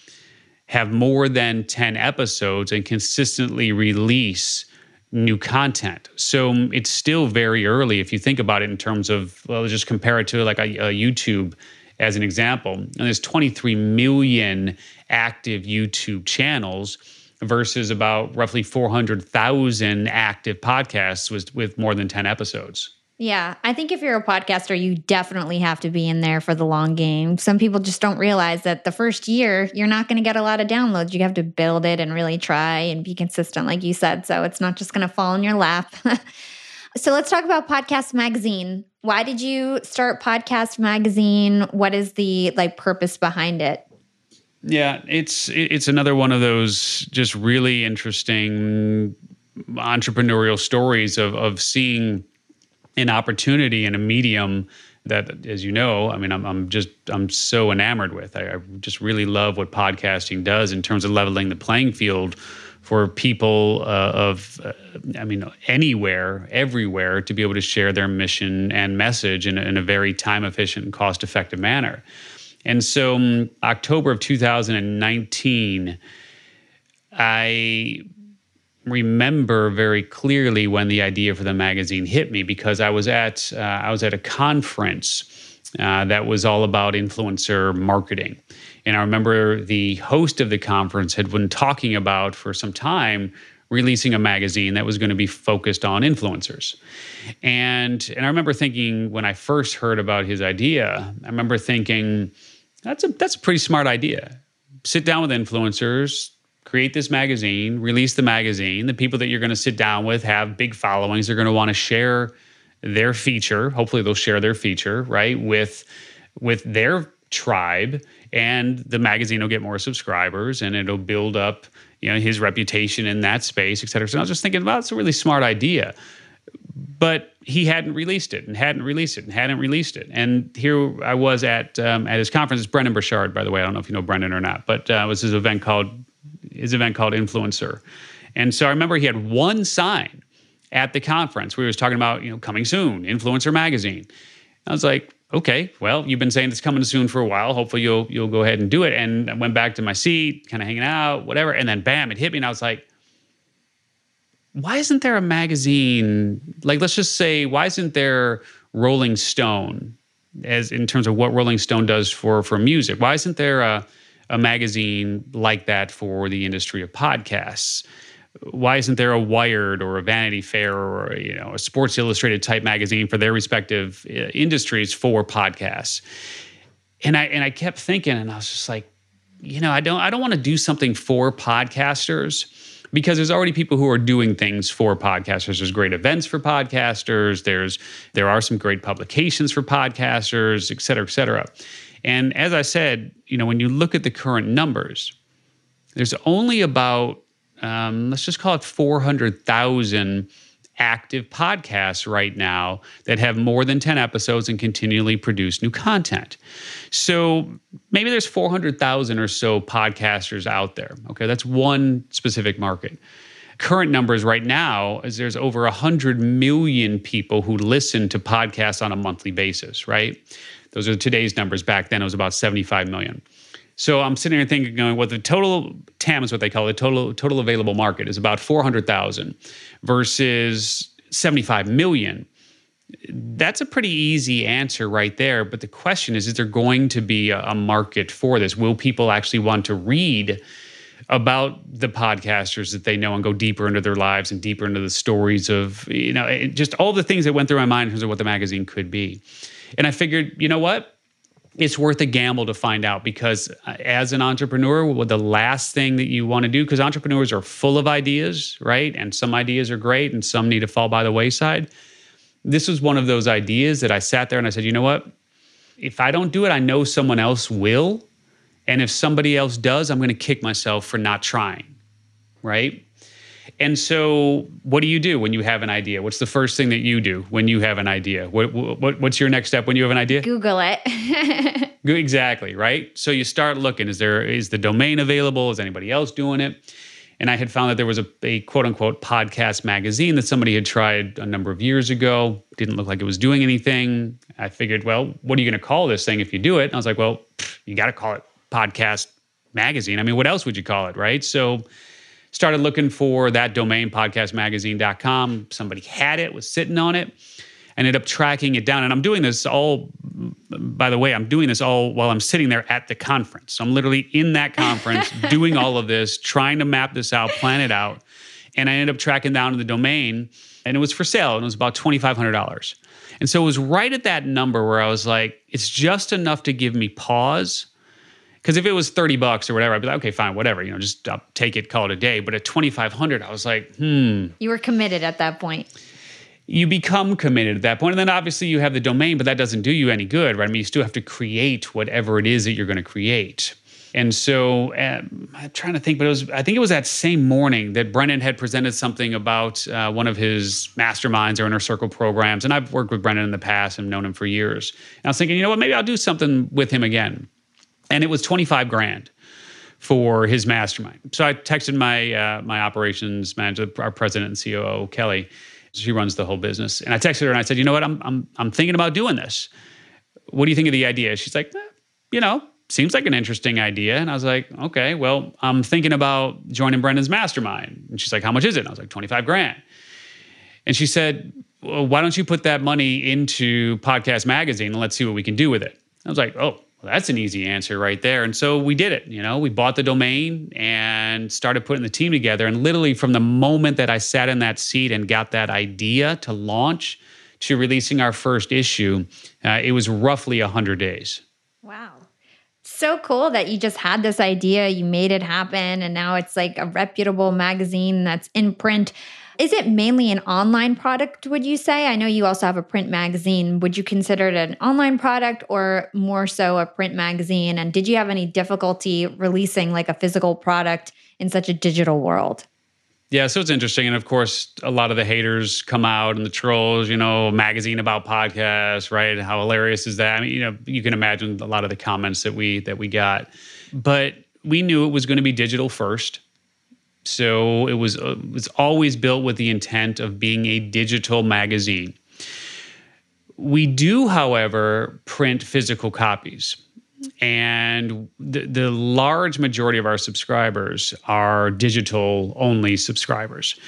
have more than 10 episodes and consistently release new content. So um, it's still very early if you think about it in terms of well just compare it to like a, a youtube as an example. And there's 23 million active youtube channels versus about roughly 400,000 active podcasts with, with more than 10 episodes. Yeah, I think if you're a podcaster, you definitely have to be in there for the long game. Some people just don't realize that the first year, you're not going to get a lot of downloads. You have to build it and really try and be consistent, like you said. So it's not just going to fall in your lap. so let's talk about Podcast Magazine. Why did you start Podcast Magazine? What is the like purpose behind it? Yeah, it's it's another one of those just really interesting entrepreneurial stories of of seeing an opportunity in a medium that, as you know, I mean, I'm, I'm just I'm so enamored with. I, I just really love what podcasting does in terms of leveling the playing field for people uh, of, uh, I mean, anywhere, everywhere, to be able to share their mission and message in, in a very time efficient and cost effective manner. And so, um, October of 2019, I remember very clearly when the idea for the magazine hit me because I was at uh, I was at a conference uh, that was all about influencer marketing, and I remember the host of the conference had been talking about for some time releasing a magazine that was going to be focused on influencers. And and I remember thinking when I first heard about his idea, I remember thinking that's a that's a pretty smart idea. Sit down with influencers, create this magazine, release the magazine. The people that you're going to sit down with have big followings. They're going to want to share their feature. Hopefully, they'll share their feature right with with their tribe, and the magazine will get more subscribers, and it'll build up you know his reputation in that space, et cetera. So I was just thinking, well, it's a really smart idea, but he hadn't released it and hadn't released it and hadn't released it. And here I was at um, at his conference. It's Brendon Burchard, by the way. I don't know if you know Brendon or not, but uh, it was his event called his event called Influencer. And so I remember he had one sign at the conference where he was talking about you know coming soon, Influencer magazine. I was like, okay, well, you've been saying it's coming soon for a while. Hopefully you'll you'll go ahead and do it. And I went back to my seat, kind of hanging out, whatever. And then bam, it hit me, and I was like, why isn't there a magazine? Like, let's just say, why isn't there Rolling Stone as in terms of what Rolling Stone does for for music? Why isn't there a a magazine like that for the industry of podcasts? why isn't there a Wired or a Vanity Fair or you know a Sports Illustrated type magazine for their respective uh, industries for podcasts? And I and I kept thinking, and I was just like, you know, I don't I don't want to do something for podcasters because there's already people who are doing things for podcasters. There's great events for podcasters. There's there are some great publications for podcasters, et cetera, et cetera. And as I said, you know, when you look at the current numbers, there's only about um, let's just call it 400,000 active podcasts right now that have more than 10 episodes and continually produce new content. So maybe there's 400,000 or so podcasters out there. Okay, that's one specific market. Current numbers right now is there's over 100 million people who listen to podcasts on a monthly basis, right? Those are today's numbers. Back then it was about 75 million. So I'm sitting here thinking, going, well, the total TAM is what they call it, total total available market is about 400,000 versus 75 million. That's a pretty easy answer right there. But the question is, is there going to be a, market for this? Will people actually want to read about the podcasters that they know and go deeper into their lives and deeper into the stories of, you know, just all the things that went through my mind in terms of what the magazine could be. And I figured, you know what? It's worth a gamble to find out because uh, as an entrepreneur well, the last thing that you want to do because entrepreneurs are full of ideas right? And some ideas are great and some need to fall by the wayside. This was one of those ideas that i sat there and i said you know what? If i don't do it i know someone else will. And if somebody else does i'm going to kick myself for not trying right and so, what do you do when you have an idea? What's the first thing that you do when you have an idea? What, what what's your next step when you have an idea? Google it. exactly, right? So you start looking. Is there is the domain available? Is anybody else doing it? And I had found that there was a, a quote unquote podcast magazine that somebody had tried a number of years ago. Didn't look like it was doing anything. I figured, well, what are you going to call this thing if you do it? And I was like, well, you got to call it podcast magazine. I mean, what else would you call it, right? So started looking for that domain, podcastmagazine.com. Somebody had it, was sitting on it. Ended up tracking it down. And I'm doing this all, by the way, I'm doing this all while I'm sitting there at the conference. So I'm literally in that conference doing all of this, trying to map this out, plan it out. And I ended up tracking down the domain and it was for sale and it was about $2,500. And so it was right at that number where I was like, it's just enough to give me pause because if it was 30 bucks or whatever, I'd be like, okay, fine, whatever, you know, just I'll take it, call it a day. But at 2,500, I was like, hmm. You were committed at that point. You become committed at that point. And then obviously you have the domain, but that doesn't do you any good, right? I mean, you still have to create whatever it is that you're going to create. And so um, I'm trying to think, but it was, I think it was that same morning that Brendon had presented something about uh, one of his masterminds or inner circle programs. And I've worked with Brendon in the past and known him for years. And I was thinking, you know what, maybe I'll do something with him again and it was 25 grand for his mastermind. So I texted my uh, my operations manager, our president and COO, Kelly. She runs the whole business, and I texted her and I said, "You know what? I'm I'm I'm thinking about doing this. What do you think of the idea?" She's like, eh, "You know, seems like an interesting idea." And I was like, "Okay, well, I'm thinking about joining Brendon's mastermind." And she's like, "How much is it?" And I was like, 25 grand." And she said, well, "Why don't you put that money into Podcast Magazine and let's see what we can do with it?" I was like, "Oh." Well, that's an easy answer right there. And so we did it. You know, we bought the domain and started putting the team together. And literally, from the moment that I sat in that seat and got that idea to launch to releasing our first issue, uh, it was roughly 100 days. Wow. So cool that you just had this idea, you made it happen, and now it's like a reputable magazine that's in print. Is it mainly an online product, would you say? I know you also have a print magazine. Would you consider it an online product or more so a print magazine? And did you have any difficulty releasing like a physical product in such a digital world? Yeah, so it's interesting. And of course, a lot of the haters come out and the trolls, you know, magazine about podcasts, right? How hilarious is that? I mean, you know, you can imagine a lot of the comments that we that we got. But we knew it was going to be digital first. So it was uh, it was always built with the intent of being a digital magazine. We do, however, print physical copies. And the, the large majority of our subscribers are digital only subscribers.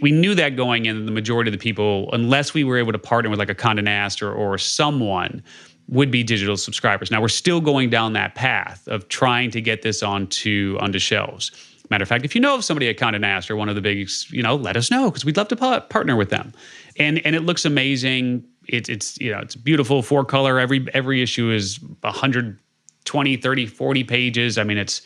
We knew that going in, the majority of the people, unless we were able to partner with like a Condé Nast or, or someone, would be digital subscribers. Now we're still going down that path of trying to get this onto onto shelves. Matter of fact, if you know of somebody at Condé Nast or one of the big, you know, let us know because we'd love to partner with them. And and it looks amazing. It, it's you know it's beautiful four color. Every every issue is 120, 30, 40 pages. I mean it's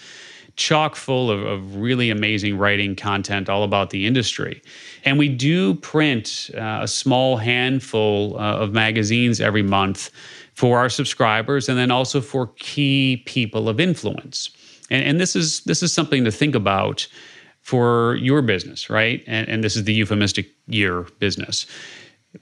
chock full of, of really amazing writing content all about the industry. And we do print uh, a small handful uh, of magazines every month for our subscribers and then also for key people of influence. And, and this is this is something to think about for your business, right? And, and this is the euphemistic year business.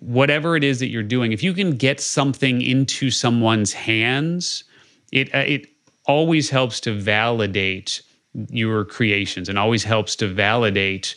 Whatever it is that you're doing, if you can get something into someone's hands, it uh, it always helps to validate your creations and always helps to validate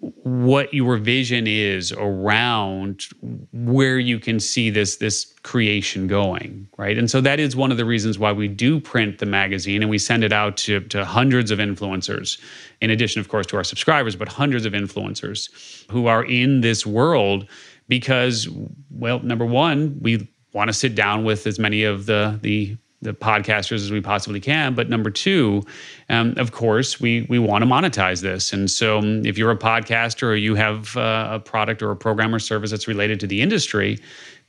what your vision is around where you can see this this creation going right? And so that is one of the reasons why we do print the magazine and we send it out to, to hundreds of influencers in addition of course to our subscribers but hundreds of influencers who are in this world because well number one we want to sit down with as many of the the the podcasters as we possibly can. But number two, um, of course, we we want to monetize this. And so, um, if you're a podcaster or you have uh, a product or a program or service that's related to the industry,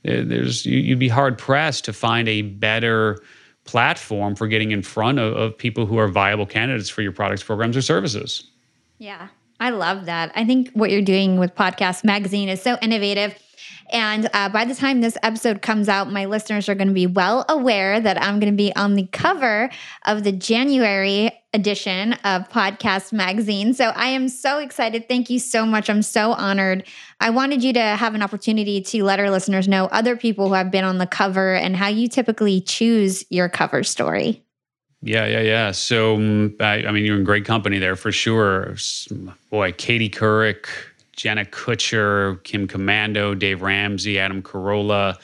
uh, there's you'd be hard pressed to find a better platform for getting in front of, of people who are viable candidates for your products, programs, or services. Yeah, I love that. I think what you're doing with Podcast Magazine is so innovative and uh, by the time this episode comes out, my listeners are going to be well aware that I'm going to be on the cover of the January edition of Podcast Magazine. So I am so excited. Thank you so much. I'm so honored. I wanted you to have an opportunity to let our listeners know other people who have been on the cover and how you typically choose your cover story. Yeah, yeah, yeah. So, um, I, I mean, you're in great company there for sure. Boy, Katie Couric, Jenna Kutcher, Kim Komando, Dave Ramsey, Adam Carolla,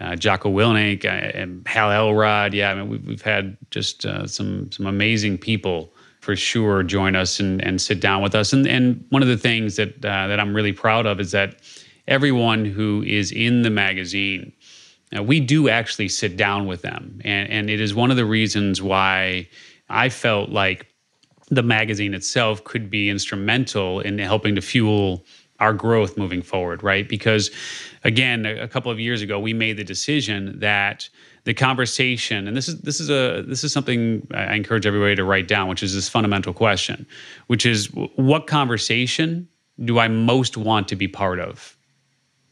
uh, Jocko Willink, uh, and Hal Elrod. Yeah, I mean, we've, we've had just uh, some some amazing people for sure join us and, and sit down with us. And and one of the things that uh, that I'm really proud of is that everyone who is in the magazine, uh, we do actually sit down with them, and and it is one of the reasons why I felt like the magazine itself could be instrumental in helping to fuel our growth moving forward, right? Because again, a, couple of years ago, we made the decision that the conversation, and this is this is a this is something I encourage everybody to write down, which is this fundamental question, which is what conversation do I most want to be part of?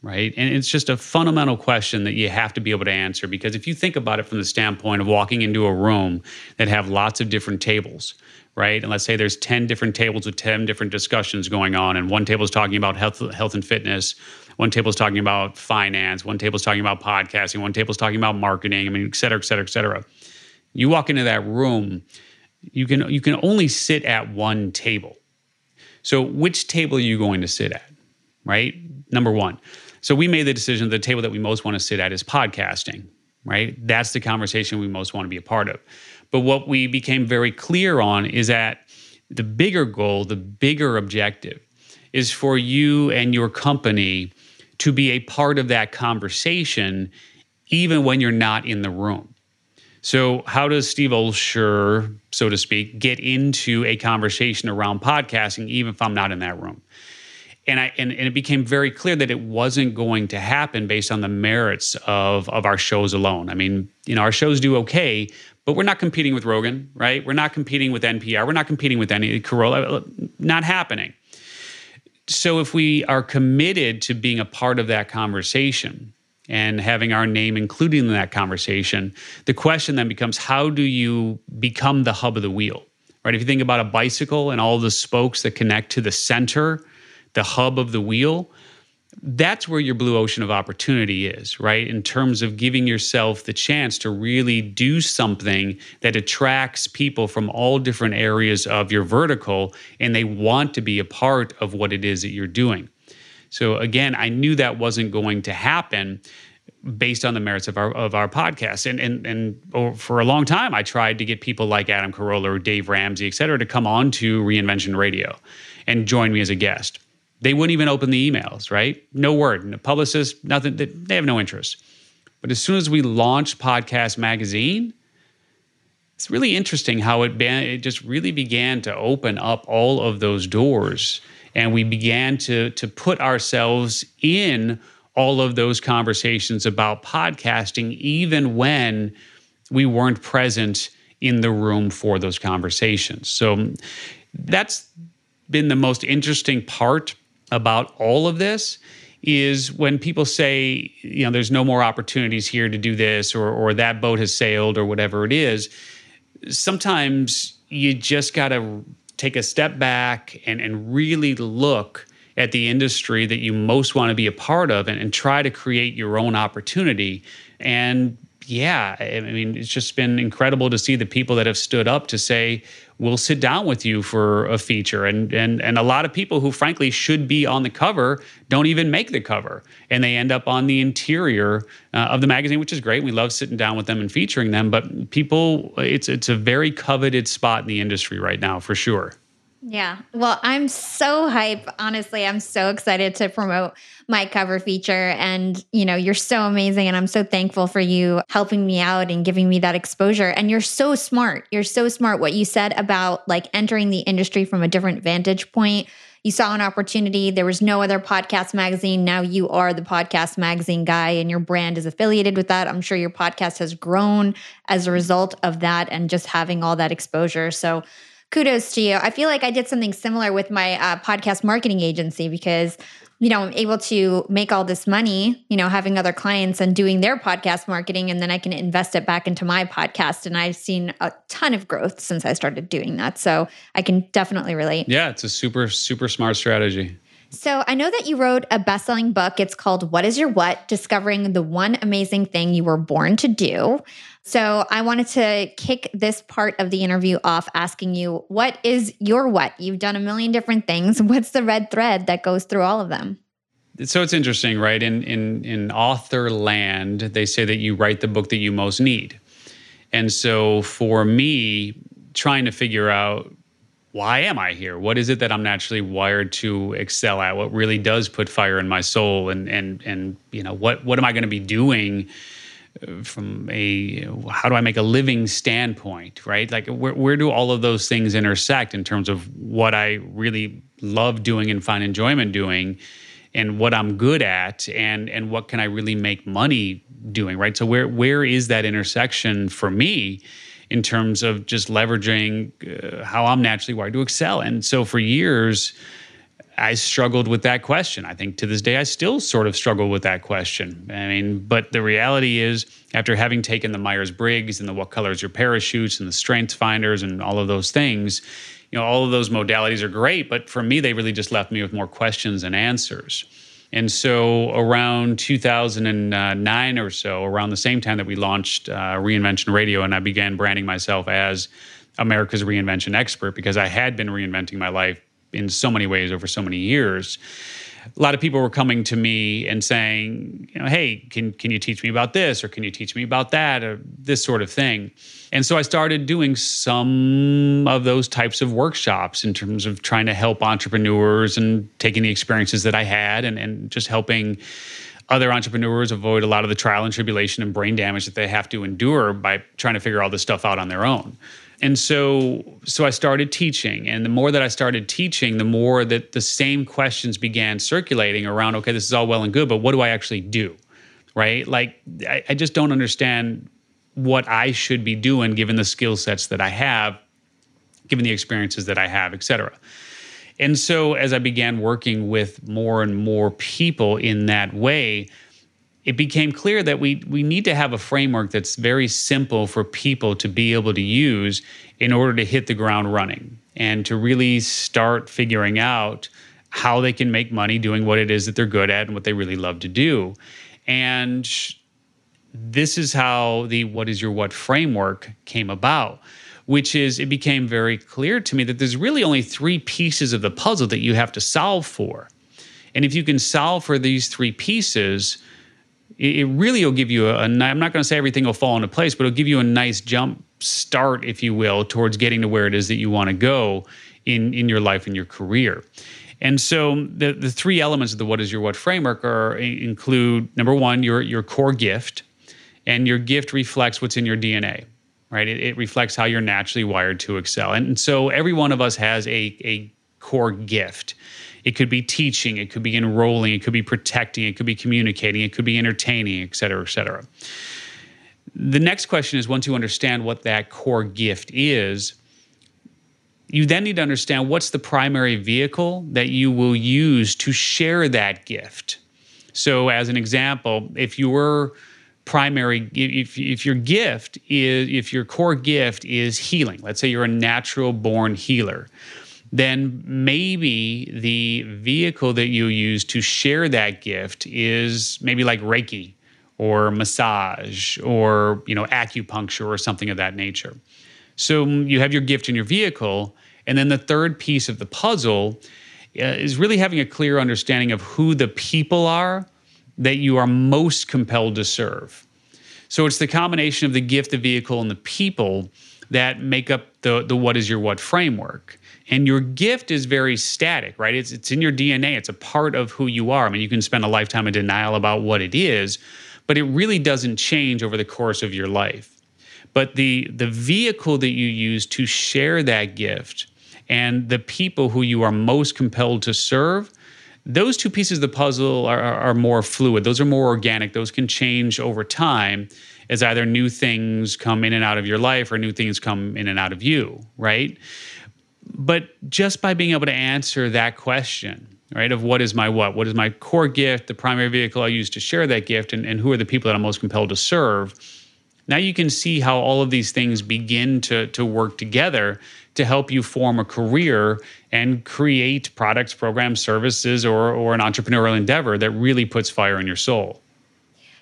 Right. And it's just a fundamental question that you have to be able to answer because if you think about it from the standpoint of walking into a room that have lots of different tables, right? And let's say there's 10 different tables with 10 different discussions going on, and one table is talking about health, health and fitness, one table is talking about finance, one table is talking about podcasting, one table is talking about marketing, I mean, et cetera, et cetera, et cetera. You walk into that room, you can you can only sit at one table. So which table are you going to sit at? Right? Number one. So we made the decision the table that we most want to sit at is podcasting, right? That's the conversation we most want to be a part of. But what we became very clear on is that the bigger goal, the bigger objective is for you and your company to be a part of that conversation, even when you're not in the room. So, how does Steve Olsher, so to speak, get into a conversation around podcasting, even if I'm not in that room? And, I, and, and it became very clear that it wasn't going to happen based on the merits of, of our shows alone. I mean, you know, our shows do okay, but we're not competing with Rogan, right? We're not competing with NPR. We're not competing with any Carolla. Not happening. So if we are committed to being a part of that conversation and having our name included in that conversation, the question then becomes how do you become the hub of the wheel? Right? If you think about a bicycle and all the spokes that connect to the center, the hub of the wheel, that's where your blue ocean of opportunity is, right? In terms of giving yourself the chance to really do something that attracts people from all different areas of your vertical and they want to be a part of what it is that you're doing. So, again, I knew that wasn't going to happen based on the merits of our of our podcast. And and and for a long time, I tried to get people like Adam Carolla or Dave Ramsey, et cetera, to come on to Reinvention Radio and join me as a guest. They wouldn't even open the emails, right? No word. No publicist, nothing. They have no interest. But as soon as we launched Podcast Magazine, it's really interesting how it, it just really began to open up all of those doors. And we began to, to put ourselves in all of those conversations about podcasting, even when we weren't present in the room for those conversations. So that's been the most interesting part about all of this is when people say, you know, there's no more opportunities here to do this or or that boat has sailed or whatever it is, sometimes you just got to take a step back and and really look at the industry that you most want to be a part of and, and try to create your own opportunity. And yeah, I mean, it's just been incredible to see the people that have stood up to say, we'll sit down with you for a feature. And and and a lot of people who frankly should be on the cover don't even make the cover. And they end up on the interior uh, of the magazine, which is great. We love sitting down with them and featuring them. But people, it's it's a very coveted spot in the industry right now for sure. Yeah. Well, I'm so hype. Honestly, I'm so excited to promote my cover feature. And, you know, you're so amazing. And I'm so thankful for you helping me out and giving me that exposure. And you're so smart. You're so smart. What you said about like entering the industry from a different vantage point. You saw an opportunity. There was no other podcast magazine. Now you are the podcast magazine guy, and your brand is affiliated with that. I'm sure your podcast has grown as a result of that and just having all that exposure. So, kudos to you. I feel like I did something similar with my uh, podcast marketing agency because you know, I'm able to make all this money, you know, having other clients and doing their podcast marketing, and then I can invest it back into my podcast. And I've seen a ton of growth since I started doing that. So I can definitely relate. Yeah, it's a super, super smart strategy. So I know that you wrote a best selling book. It's called What is Your What? Discovering the One Amazing Thing You Were Born to Do. So I wanted to kick this part of the interview off asking you, what is your what? You've done a million different things. What's the red thread that goes through all of them? So it's interesting, right? In in in author land, they say that you write the book that you most need. And so for me, trying to figure out why am I here? What is it that I'm naturally wired to excel at? What really does put fire in my soul? And and and you know what what am I going to be doing uh, from a how do I make a living standpoint, right? Like where where do all of those things intersect in terms of what I really love doing and find enjoyment doing, and what I'm good at, and and what can I really make money doing, right? So where where is that intersection for me? In terms of just leveraging uh, how I'm naturally wired to excel. And so for years, I struggled with that question. I think to this day, I still sort of struggle with that question. I mean, but the reality is, after having taken the Myers Briggs and the What Colors Your Parachutes and the Strength Finders and all of those things, you know, all of those modalities are great. But for me, they really just left me with more questions and answers. And so, around 2009 or so, around the same time that we launched uh, Reinvention Radio, and I began branding myself as America's reinvention expert because I had been reinventing my life in so many ways over so many years a lot of people were coming to me and saying, you know, hey, can can you teach me about this or can you teach me about that or this sort of thing. And so I started doing some of those types of workshops in terms of trying to help entrepreneurs and taking the experiences that I had and, and just helping other entrepreneurs avoid a lot of the trial and tribulation and brain damage that they have to endure by trying to figure all this stuff out on their own and so so i started teaching. And the more that i started teaching the more that the same questions began circulating around okay this is all well and good but what do i actually do? Right? Like i, I just don't understand what i should be doing given the skill sets that i have given the experiences that i have et cetera. And so as i began working with more and more people in that way it became clear that we we need to have a framework that's very simple for people to be able to use in order to hit the ground running and to really start figuring out how they can make money doing what it is that they're good at and what they really love to do. And this is how the what is your what framework came about which is it became very clear to me that there's really only three pieces of the puzzle that you have to solve for. And if you can solve for these three pieces, it, really will give you a, a I'm not going to say everything will fall into place, but it'll give you a nice jump start, if you will, towards getting to where it is that you want to go in in your life and your career. And so the the three elements of the what is your what framework are include number one your your core gift, and your gift reflects what's in your DNA, right? It, it reflects how you're naturally wired to excel, and, and so every one of us has a a core gift. It could be teaching, it could be enrolling, it could be protecting, it could be communicating, it could be entertaining, et cetera, et cetera. The next question is once you understand what that core gift is, you then need to understand what's the primary vehicle that you will use to share that gift. So, as an example, if your primary, if, if your gift is, if your core gift is healing, let's say you're a natural born healer, then maybe the vehicle that you use to share that gift is maybe like Reiki or massage or you know acupuncture or something of that nature. So you have your gift in your vehicle, and then the third piece of the puzzle uh, is really having a clear understanding of who the people are that you are most compelled to serve. So it's the combination of the gift, the vehicle, and the people that make up the the what is your what framework. And your gift is very static, right? It's it's in your DNA. It's a part of who you are. I mean, you can spend a lifetime in denial about what it is, but it really doesn't change over the course of your life. But the the vehicle that you use to share that gift and the people who you are most compelled to serve, those two pieces of the puzzle are, are, are more fluid. Those are more organic. Those can change over time as either new things come in and out of your life or new things come in and out of you, right? But just by being able to answer that question, right, of what is my what, what is my core gift, the primary vehicle I use to share that gift, and, and who are the people that I'm most compelled to serve, now you can see how all of these things begin to, to work together to help you form a career and create products, programs, services, or, or an entrepreneurial endeavor that really puts fire in your soul.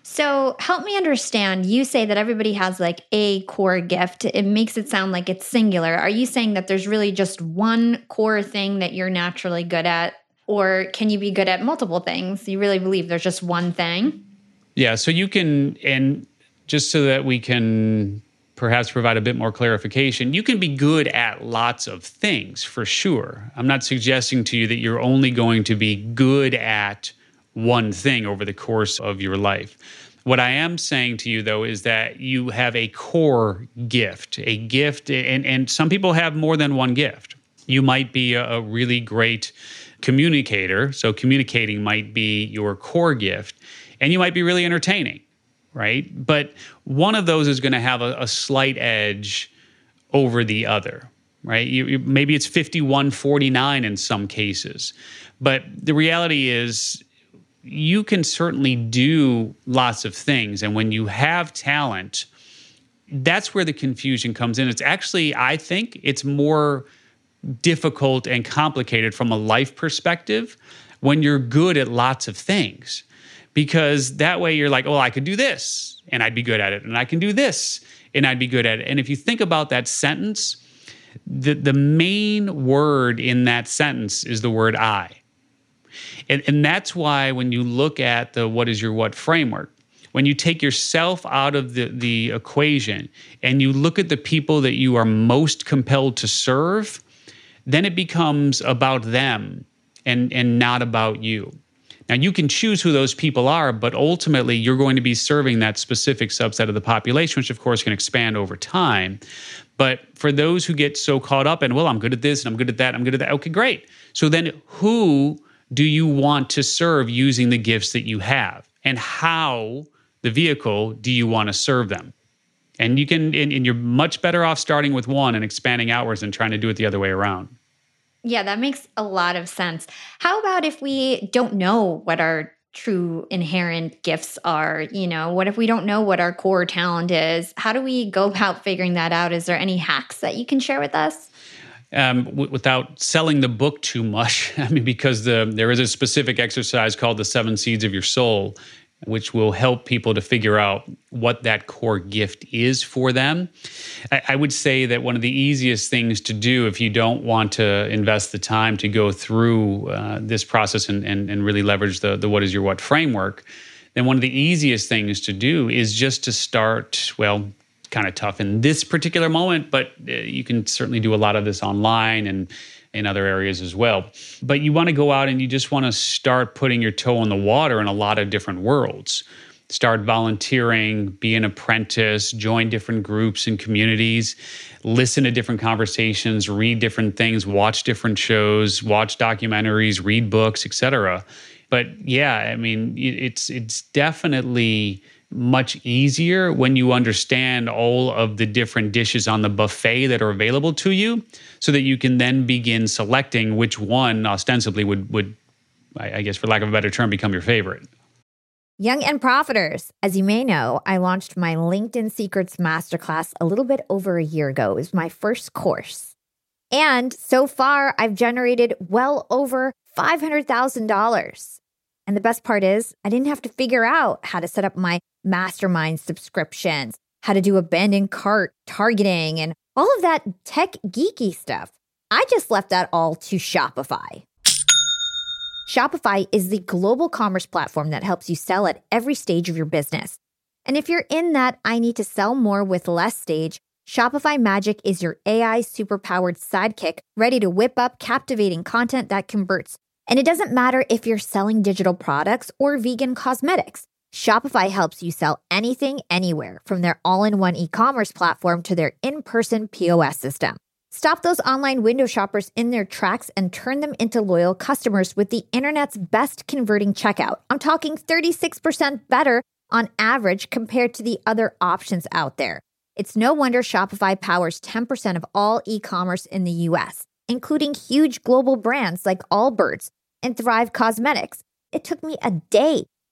So, help me understand. You say that everybody has like a core gift. It makes it sound like it's singular. Are you saying that there's really just one core thing that you're naturally good at? Or can you be good at multiple things? You really believe there's just one thing? Yeah. So, you can, and just so that we can perhaps provide a bit more clarification, you can be good at lots of things for sure. I'm not suggesting to you that you're only going to be good at one thing over the course of your life. What I am saying to you, though, is that you have a core gift, a gift, and, and some people have more than one gift. You might be a, really great communicator, so communicating might be your core gift, and you might be really entertaining, right? But one of those is going to have a, a, slight edge over the other, right? You, you, maybe it's 51 49 in some cases. But the reality is, you can certainly do lots of things. And when you have talent, that's where the confusion comes in. It's actually, I think, it's more difficult and complicated from a life perspective when you're good at lots of things. Because that way you're like, oh, I could do this and I'd be good at it. And I can do this and I'd be good at it. And if you think about that sentence, the, the main word in that sentence is the word I. And, and that's why when you look at the what is your what framework, when you take yourself out of the, the equation and you look at the people that you are most compelled to serve, then it becomes about them and, and not about you. Now, you can choose who those people are, but ultimately you're going to be serving that specific subset of the population, which of course can expand over time. But for those who get so caught up in, well, I'm good at this and I'm good at that, I'm good at that, okay, great. So then who do you want to serve using the gifts that you have? And how, the vehicle, do you want to serve them? And you can, and, and you're much better off starting with one and expanding outwards than trying to do it the other way around. Yeah, that makes a lot of sense. How about if we don't know what our true inherent gifts are? You know, what if we don't know what our core talent is? How do we go about figuring that out? Is there any hacks that you can share with us? Um, w- without selling the book too much. I mean, because the, there is a specific exercise called the seven seeds of your soul, which will help people to figure out what that core gift is for them. I, I would say that one of the easiest things to do if you don't want to invest the time to go through uh, this process and, and, and really leverage the, the what is your what framework then one of the easiest things to do is just to start, well, kind of tough in this particular moment, but uh, you can certainly do a lot of this online and in other areas as well. But you want to go out and you just want to start putting your toe in the water in a lot of different worlds. Start volunteering, be an apprentice, join different groups and communities, listen to different conversations, read different things, watch different shows, watch documentaries, read books, etc. But yeah, I mean, it's it's definitely much easier when you understand all of the different dishes on the buffet that are available to you so that you can then begin selecting which one ostensibly would would I guess for lack of a better term become your favorite. Young and Profiters. As you may know, I launched my LinkedIn Secrets Masterclass a little bit over a year ago. It was my first course. And so far, I've generated well over $500,000. And the best part is, I didn't have to figure out how to set up my mastermind subscriptions, how to do abandoned cart targeting, and all of that tech geeky stuff. I just left that all to Shopify. Shopify is the global commerce platform that helps you sell at every stage of your business. And if you're in that I need to sell more with less stage, Shopify Magic is your AI superpowered sidekick ready to whip up captivating content that converts and it doesn't matter if you're selling digital products or vegan cosmetics. Shopify helps you sell anything, anywhere, from their all in one e commerce platform to their in person POS system. Stop those online window shoppers in their tracks and turn them into loyal customers with the internet's best converting checkout. I'm talking 36% better on average compared to the other options out there. It's no wonder Shopify powers 10% of all e commerce in the US including huge global brands like Allbirds and Thrive Cosmetics. It took me a day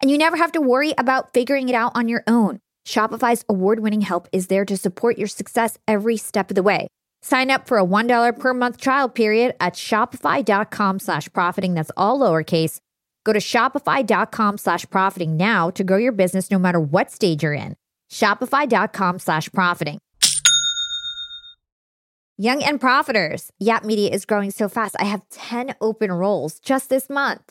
and you never have to worry about figuring it out on your own. Shopify's award winning help is there to support your success every step of the way. Sign up for a $1 per month trial period at shopify.com slash profiting. That's all lowercase. Go to shopify.com slash profiting now to grow your business no matter what stage you're in. Shopify.com slash profiting. Young and Profiters. Yap Media is growing so fast. I have 10 open roles just this month.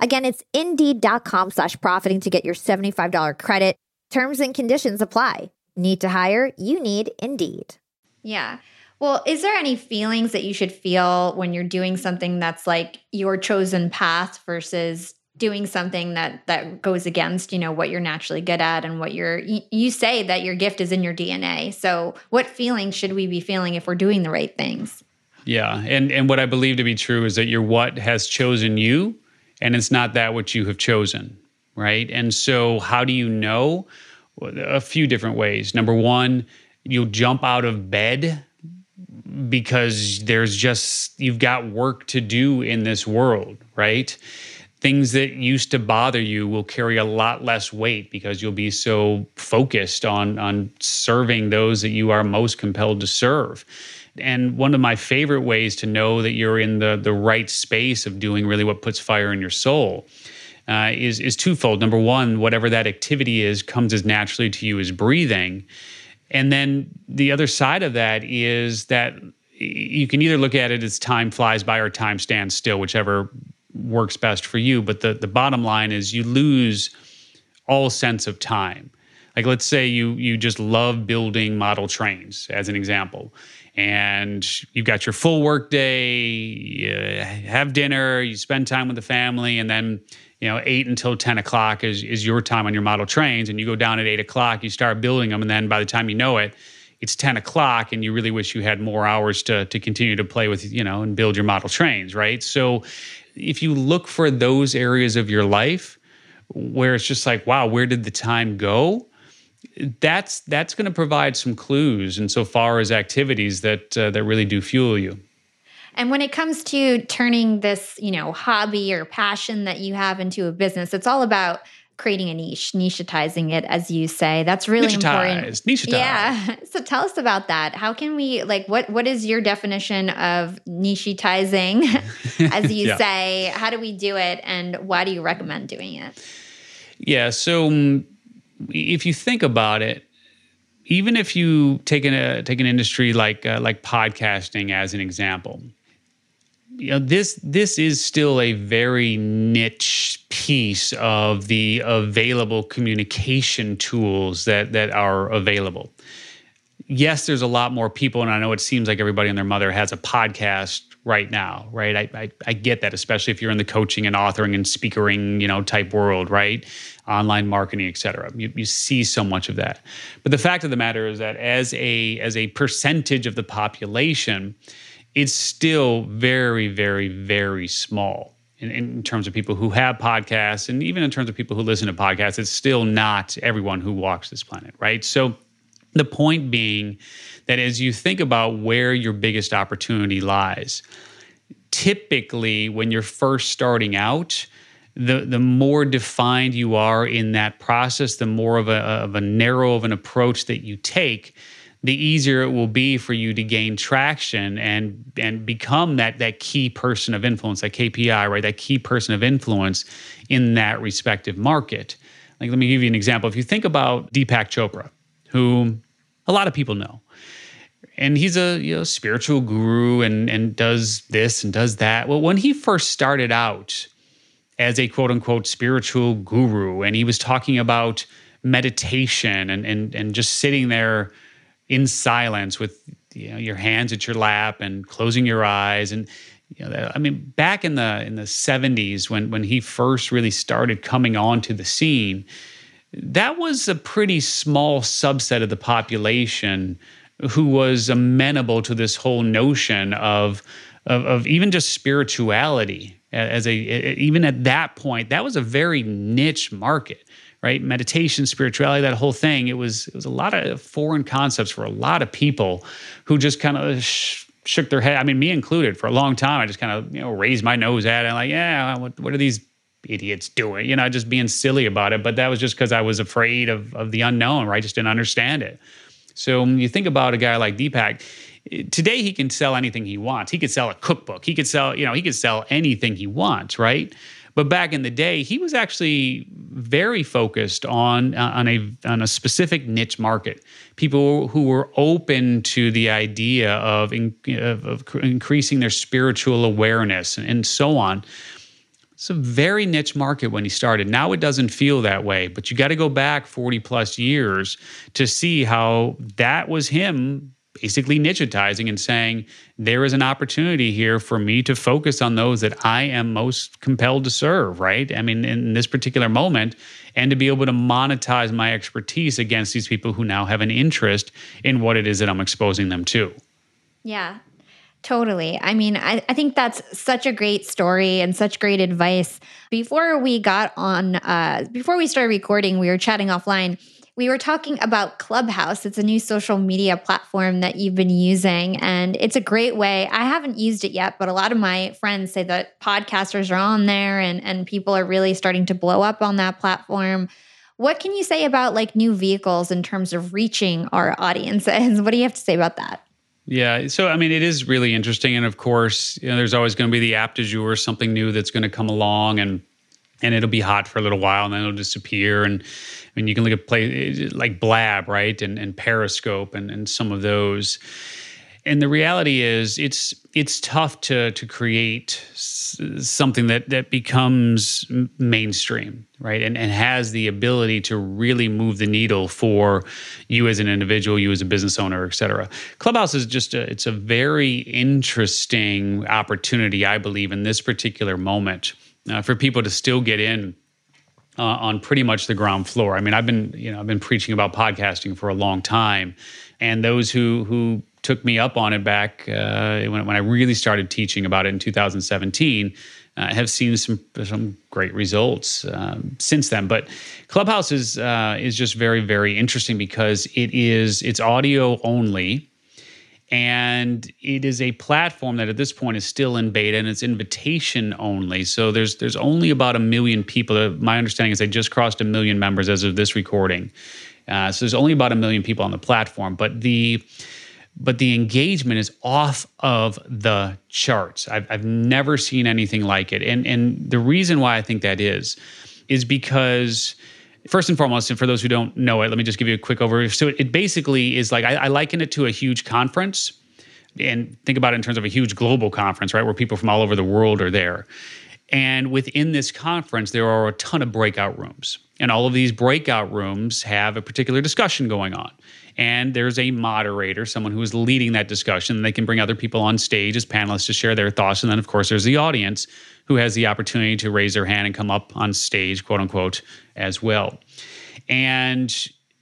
Again, it's indeed.com slash profiting to get your $75 credit. Terms and conditions apply. Need to hire? You need Indeed. Yeah. Well, is there any feelings that you should feel when you're doing something that's like your chosen path versus doing something that that goes against you know what you're naturally good at and what you're you, you say that your gift is in your dna so what feelings should we be feeling if we're doing the right things yeah and and what i believe to be true is that your what has chosen you and it's not that which you have chosen right? And so how do you know? A few different ways. Number one you'll jump out of bed because there's just you've got work to do in this world right? Things that used to bother you will carry a lot less weight because you'll be so focused on on serving those that you are most compelled to serve and one of my favorite ways to know that you're in the the right space of doing really what puts fire in your soul uh, is is twofold. Number one, whatever that activity is comes as naturally to you as breathing, and then the other side of that is that you can either look at it as time flies by or time stands still, whichever works best for you. But the, the bottom line is you lose all sense of time. Like let's say you you just love building model trains as an example. And you've got your full work day, you have dinner, you spend time with the family, and then you know, eight until 10 o'clock is, is your time on your model trains. And you go down at eight o'clock, you start building them. And then by the time you know it, it's 10 o'clock and you really wish you had more hours to, to continue to play with, you know, and build your model trains, right? So if you look for those areas of your life where it's just like, wow, where did the time go? That's that's going to provide some clues insofar as activities that uh, that really do fuel you. And when it comes to turning this, you know, hobby or passion that you have into a business, it's all about creating a niche, nichetizing it, as you say. That's really important. Nicheized. Yeah. So tell us about that. How can we like what what is your definition of nichetizing, as you yeah. say? How do we do it, and why do you recommend doing it? Yeah. So um, if you think about it, even if you take an uh, take an industry like uh, like podcasting as an example, you know this this is still a very niche piece of the available communication tools that that are available. Yes there's a lot more people and i know it seems like everybody and their mother has a podcast right now right i i, I get that especially if you're in the coaching and authoring and speakering you know type world right online marketing et cetera you, you see so much of that but the fact of the matter is that as a as a percentage of the population it's still very, very, very small in, in, terms of people who have podcasts. And even in terms of people who listen to podcasts, it's still not everyone who walks this planet, right? So the point being that as you think about where your biggest opportunity lies, typically when you're first starting out, the the more defined you are in that process, the more of a of a narrow of an approach that you take, the easier it will be for you to gain traction and and become that that key person of influence, that KPI, right? That key person of influence in that respective market. Like, let me give you an example. If you think about Deepak Chopra, who a lot of people know, and he's a you know spiritual guru and and does this and does that. Well, when he first started out as a quote unquote spiritual guru, and he was talking about meditation and and and just sitting there in silence with you know, your hands at your lap and closing your eyes and you know, I mean, back in the in the '70s when when he first really started coming onto the scene, that was a pretty small subset of the population who was amenable to this whole notion of of, of even just spirituality as a even at that point. That was a very niche market right? Meditation, spirituality, that whole thing. It was it was a lot of foreign concepts for a lot of people who just kind of sh- shook their head. I mean, me included. For a long time, I just kind of you know raised my nose at it, like, yeah, what, what are these idiots doing? You know, just being silly about it. But that was just because I was afraid of of the unknown, right? Just didn't understand it. So when you think about a guy like Deepak, today he can sell anything he wants. He could sell a cookbook. He could sell, you know, he could sell anything he wants, right? But back in the day, he was actually very focused on uh, on a on a specific niche market. People who were open to the idea of, in, of, of increasing their spiritual awareness and, and so on. It's a very niche market when he started. Now it doesn't feel that way, but you got to go back 40 plus years to see how that was him basically nichitizing and saying there is an opportunity here for me to focus on those that I am most compelled to serve, right? I mean, in this particular moment, and to be able to monetize my expertise against these people who now have an interest in what it is that I'm exposing them to. Yeah, Totally. I mean, I, I, think that's such a great story and such great advice. Before we got on, uh, before we started recording, we were chatting offline we were talking about Clubhouse. It's a new social media platform that you've been using, and it's a great way. I haven't used it yet, but a lot of my friends say that podcasters are on there and, and people are really starting to blow up on that platform. What can you say about like new vehicles in terms of reaching our audiences? What do you have to say about that? Yeah, so I mean, it is really interesting, and of course, you know, there's always going to be the app du jour, something new that's going to come along, and and it'll be hot for a little while, and then it'll disappear, and I mean, you can look at play like Blab, right, and, and Periscope, and, and some of those. And the reality is, it's it's tough to to create something that that becomes mainstream, right, and and has the ability to really move the needle for you as an individual, you as a business owner, et cetera. Clubhouse is just a, it's a very interesting opportunity, I believe, in this particular moment uh, for people to still get in uh, on pretty much the ground floor. I mean, I've been you know I've been preaching about podcasting for a long time, and those who who took me up on it back uh, when when I really started teaching about it in 2017. Uh, have seen some some great results um, since then. But Clubhouse is uh, is just very very interesting because it is it's audio only and it is a platform that at this point is still in beta and it's invitation only so there's there's only about a million people my understanding is they just crossed a million members as of this recording uh, so there's only about a million people on the platform but the but the engagement is off of the charts I've, I've never seen anything like it and and the reason why i think that is is because first and foremost, and for those who don't know it, let me just give you a quick overview. So it basically is like I, I liken it to a huge conference, and think about it in terms of a huge global conference, right, where people from all over the world are there. And within this conference, there are a ton of breakout rooms. And all of these breakout rooms have a particular discussion going on. And there's a moderator, someone who is leading that discussion. They can bring other people on stage as panelists to share their thoughts. And then, of course, there's the audience who has the opportunity to raise their hand and come up on stage, quote unquote, as well. And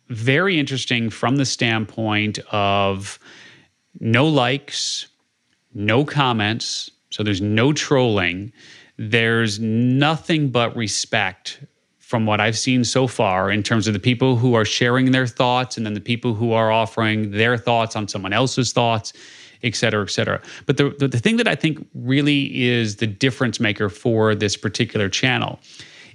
very interesting from the standpoint of no likes, no comments. So there's no trolling. There's nothing but respect from what I've seen so far in terms of the people who are sharing their thoughts and then the people who are offering their thoughts on someone else's thoughts et cetera, et cetera. But the, the, the thing that I think really is the difference maker for this particular channel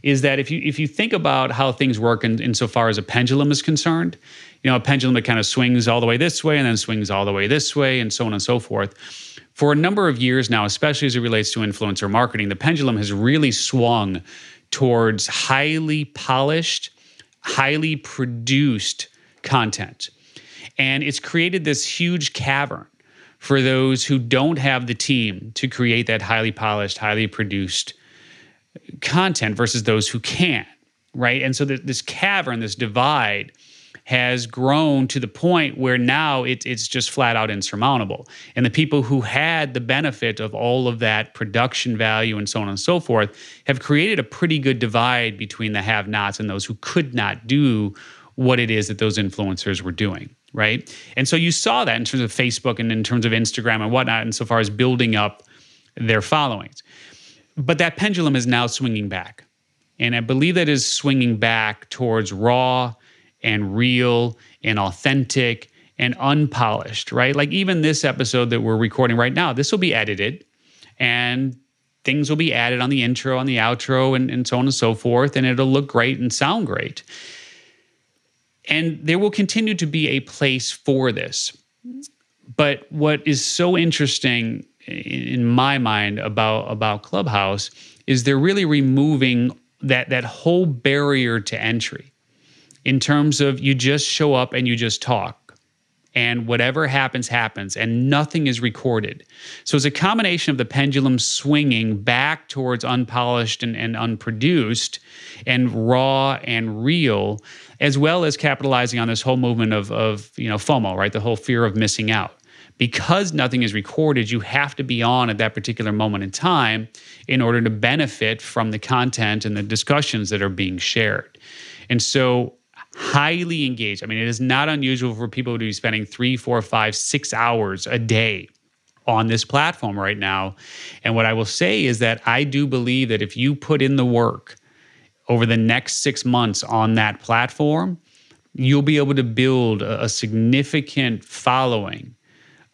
is that if you if you think about how things work in, insofar as a pendulum is concerned, you know, a pendulum that kind of swings all the way this way and then swings all the way this way and so on and so forth. For a number of years now, especially as it relates to influencer marketing, the pendulum has really swung towards highly polished, highly produced content. And it's created this huge cavern for those who don't have the team to create that highly polished, highly produced content versus those who can, right? And so this cavern, this divide, has grown to the point where now it, it's just flat out insurmountable. And the people who had the benefit of all of that production value and so on and so forth have created a pretty good divide between the have nots and those who could not do what it is that those influencers were doing right? And so you saw that in terms of Facebook and in terms of Instagram and whatnot, insofar as building up their followings. But that pendulum is now swinging back. And I believe that is swinging back towards raw and real and authentic and unpolished, right? Like even this episode that we're recording right now, this will be edited and things will be added on the intro, on the outro, and, and so on and so forth. And it'll look great and sound great. And there will continue to be a place for this. But what is so interesting in my mind about, about Clubhouse is they're really removing that, that whole barrier to entry in terms of you just show up and you just talk. and whatever happens happens and nothing is recorded. So it's a combination of the pendulum swinging back towards unpolished and, and unproduced and raw and real as well as capitalizing on this whole movement of, of you know fomo right? The whole fear of missing out. Because nothing is recorded you have to be on at that particular moment in time in order to benefit from the content and the discussions that are being shared. And so highly engaged. I mean, it is not unusual for people to be spending three, four, five, six hours a day on this platform right now. And what I will say is that I do believe that if you put in the work over the next six months on that platform, you'll be able to build a, significant following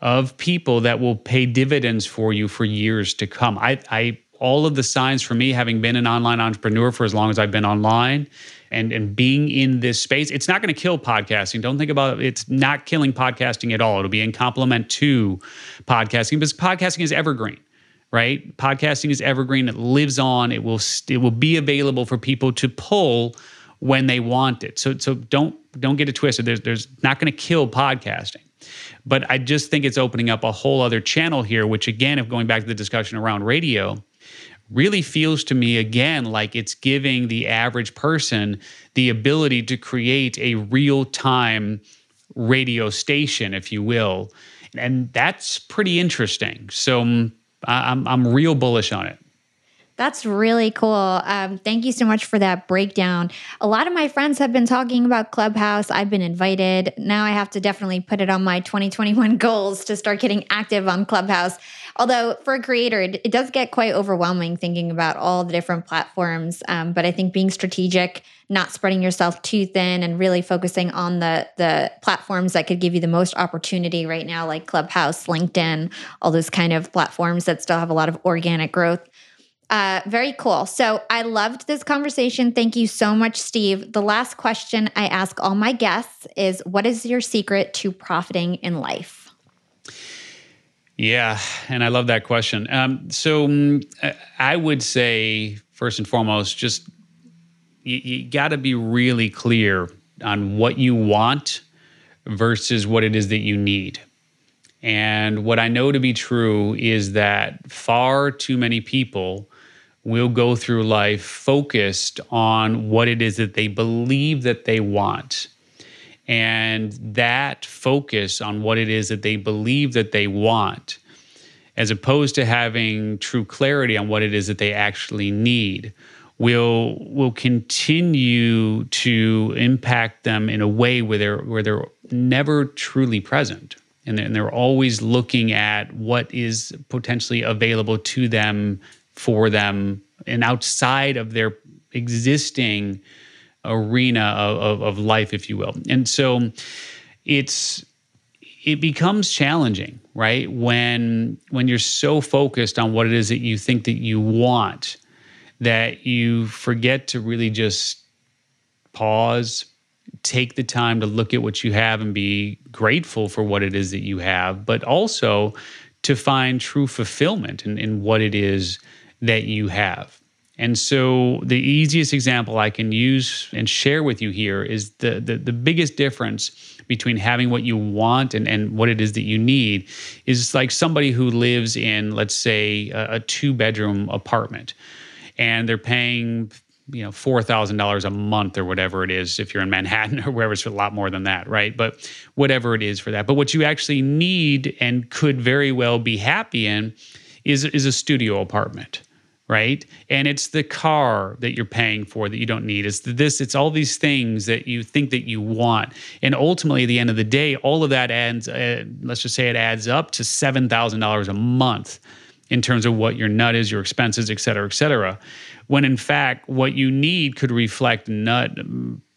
of people that will pay dividends for you for years to come. I, I all of the signs for me, having been an online entrepreneur for as long as I've been online and, and being in this space, it's not going to kill podcasting. Don't think about it. It's not killing podcasting at all. It'll be in complement to podcasting because podcasting is evergreen right podcasting is evergreen it lives on it will it will be available for people to pull when they want it so so don't don't get it twisted there's there's not going to kill podcasting but i just think it's opening up a whole other channel here which again if going back to the discussion around radio really feels to me again like it's giving the average person the ability to create a real time radio station, if you will. And that's pretty interesting. So um, I'm, I'm real bullish on it. That's really cool. Um, thank you so much for that breakdown. A lot of my friends have been talking about Clubhouse. I've been invited. Now I have to definitely put it on my 2021 goals to start getting active on Clubhouse. Although for a creator, it, it does get quite overwhelming thinking about all the different platforms. Um, but I think being strategic, not spreading yourself too thin, and really focusing on the the platforms that could give you the most opportunity right now, like Clubhouse, LinkedIn, all those kind of platforms that still have a lot of organic growth. Uh, very cool. So I loved this conversation. Thank you so much, Steve. The last question I ask all my guests is What is your secret to profiting in life? Yeah, and I love that question. Um, so um, I would say, first and foremost, just you, you got to be really clear on what you want versus what it is that you need. And what I know to be true is that far too many people will go through life focused on what it is that they believe that they want. And that focus on what it is that they believe that they want, as opposed to having true clarity on what it is that they actually need, will will continue to impact them in a way where they're where they're never truly present and they're, always looking at what is potentially available to them for them and outside of their existing arena of, of, of life, if you will. And so it's it becomes challenging, right? When when you're so focused on what it is that you think that you want that you forget to really just pause, take the time to look at what you have and be grateful for what it is that you have, but also to find true fulfillment in, in what it is that you have. And so the easiest example I can use and share with you here is the, the, the, biggest difference between having what you want and, and what it is that you need is like somebody who lives in, let's say, a, a two bedroom apartment and they're paying you know four thousand dollars a month or whatever it is if you're in Manhattan or wherever it's a lot more than that, right? But whatever it is for that. But what you actually need and could very well be happy in is is a studio apartment right? And it's the car that you're paying for that you don't need. It's this, it's all these things that you think that you want. And ultimately, at the end of the day, all of that adds, uh, let's just say it adds up to $7,000 a month in terms of what your nut is, your expenses, et cetera, et cetera. When in fact, what you need could reflect nut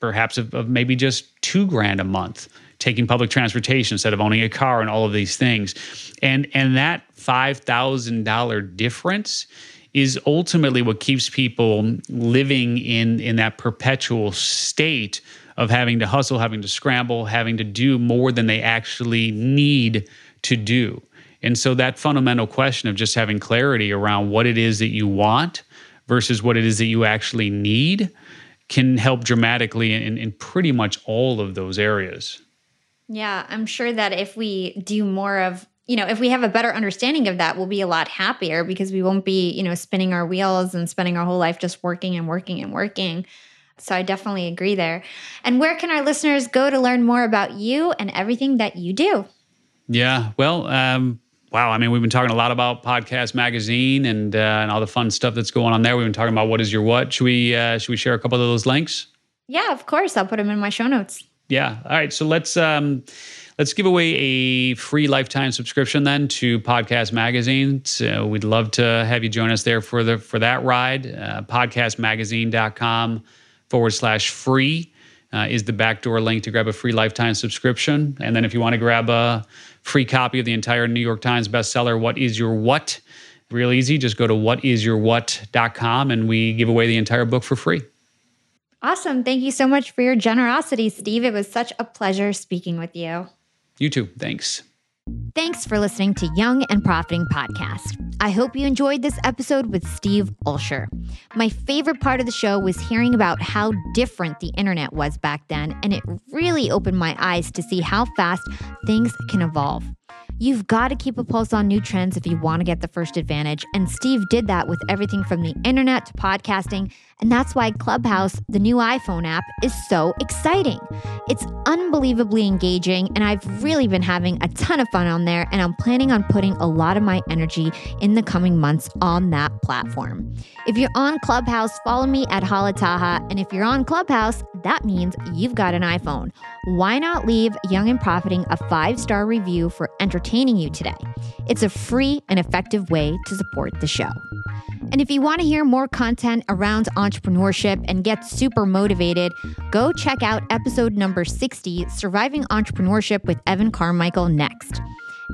perhaps of, of maybe just two grand a month taking public transportation instead of owning a car and all of these things. And and that $5,000 difference is ultimately what keeps people living in in that perpetual state of having to hustle, having to scramble, having to do more than they actually need to do. And so that fundamental question of just having clarity around what it is that you want versus what it is that you actually need can help dramatically in, in pretty much all of those areas. Yeah, I'm sure that if we do more of you know, if we have a better understanding of that, we'll be a lot happier because we won't be, you know, spinning our wheels and spending our whole life just working and working and working. So I definitely agree there. And where can our listeners go to learn more about you and everything that you do? Yeah, well, um, wow. I mean, we've been talking a lot about Podcast Magazine and uh, and all the fun stuff that's going on there. We've been talking about what is your what. Should we uh, should we share a couple of those links? Yeah, of course. I'll put them in my show notes. Yeah. All right. So let's um, let's give away a free lifetime subscription then to Podcast Magazine. So we'd love to have you join us there for the for that ride. Uh, podcastmagazine.com forward slash free uh, is the backdoor link to grab a free lifetime subscription. And then if you want to grab a free copy of the entire New York Times bestseller, What is Your What? Real easy. Just go to whatisyourwhat.com and we give away the entire book for free. Awesome. Thank you so much for your generosity, Steve. It was such a pleasure speaking with you. You too. Thanks. Thanks for listening to Young and Profiting Podcast. I hope you enjoyed this episode with Steve Olsher. My favorite part of the show was hearing about how different the internet was back then, and it really opened my eyes to see how fast things can evolve. You've got to keep a pulse on new trends if you want to get the first advantage. And Steve did that with everything from the internet to podcasting. And that's why Clubhouse, the new iPhone app, is so exciting. It's unbelievably engaging, and I've really been having a ton of fun on there. And I'm planning on putting a lot of my energy in the coming months on that platform. If you're on Clubhouse, follow me at Halataha. And if you're on Clubhouse, that means you've got an iPhone. Why not leave Young and Profiting a five star review for entertaining you today? It's a free and effective way to support the show. And if you want to hear more content around entrepreneurship and get super motivated, go check out episode number 60 Surviving Entrepreneurship with Evan Carmichael next.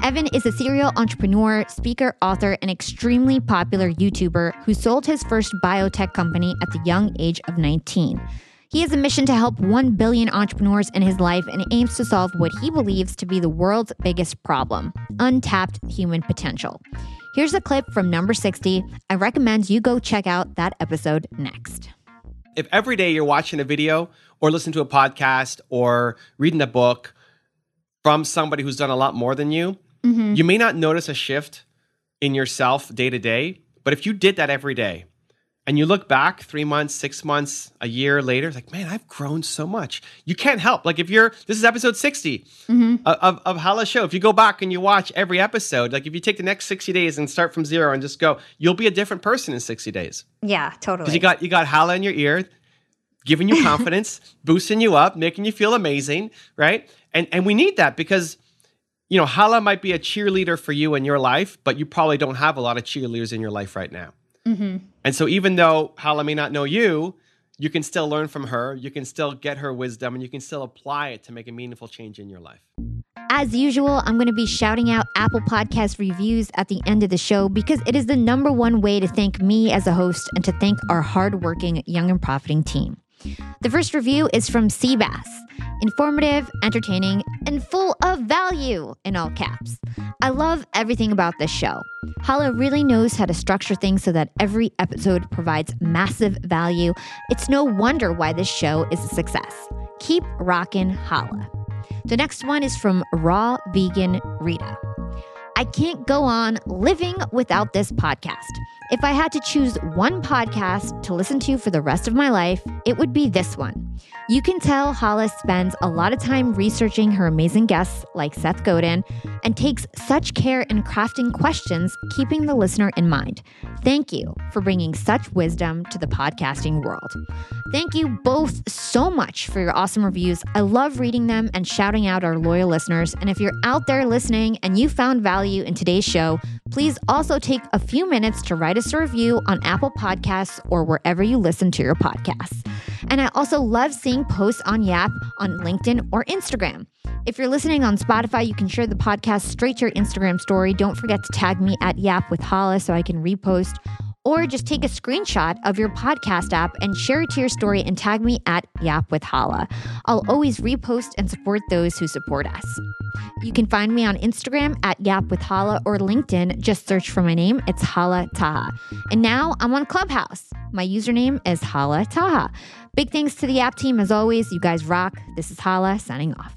Evan is a serial entrepreneur, speaker, author, and extremely popular YouTuber who sold his first biotech company at the young age of 19. He has a mission to help 1 billion entrepreneurs in his life and aims to solve what he believes to be the world's biggest problem untapped human potential. Here's a clip from number 60. I recommend you go check out that episode next. If every day you're watching a video or listening to a podcast or reading a book from somebody who's done a lot more than you, mm-hmm. you may not notice a shift in yourself day to day. But if you did that every day, and you look back three months, six months, a year later, like, man, I've grown so much. You can't help. Like if you're, this is episode 60 mm-hmm. of, of Hala Show. If you go back and you watch every episode, like if you take the next 60 days and start from zero and just go, you'll be a different person in 60 days. Yeah, totally. Because you got, you got Hala in your ear, giving you confidence, boosting you up, making you feel amazing, right? And, and we need that because, you know, Hala might be a cheerleader for you in your life, but you probably don't have a lot of cheerleaders in your life right now. Mm-hmm. And so, even though Hala may not know you, you can still learn from her, you can still get her wisdom, and you can still apply it to make a meaningful change in your life. As usual, I'm going to be shouting out Apple Podcast reviews at the end of the show because it is the number one way to thank me as a host and to thank our hardworking Young and Profiting team. The first review is from Seabass informative, entertaining, and full of value in all caps. I love everything about this show. Hala really knows how to structure things so that every episode provides massive value. It's no wonder why this show is a success. Keep rockin' Hala. The next one is from Raw Vegan Rita. I can't go on living without this podcast. If I had to choose one podcast to listen to for the rest of my life, it would be this one. You can tell Hala's spends a lot of time researching her amazing guests like Seth Godin and takes such care in crafting questions, keeping the listener in mind. Thank you for bringing such wisdom to the podcasting world. Thank you both so much for your awesome reviews. I love reading them and shouting out our loyal listeners. And if you're out there listening and you found value in today's show, please also take a few minutes to write us a review on Apple Podcasts or wherever you listen to your podcasts. And I also love seeing posts on Yap on LinkedIn or Instagram. If you're listening on Spotify, you can share the podcast straight to your Instagram story. Don't forget to tag me at Yap with Hala so I can repost. Or just take a screenshot of your podcast Yap and share it to your story and tag me at Yap with Hala. I'll always repost and support those who support us. You can find me on Instagram at Yap with Hala or LinkedIn. Just search for my name. It's Hala Taha. And now I'm on Clubhouse. My username is Hala Taha. Big thanks to the app team as always. You guys rock. This is Hala signing off.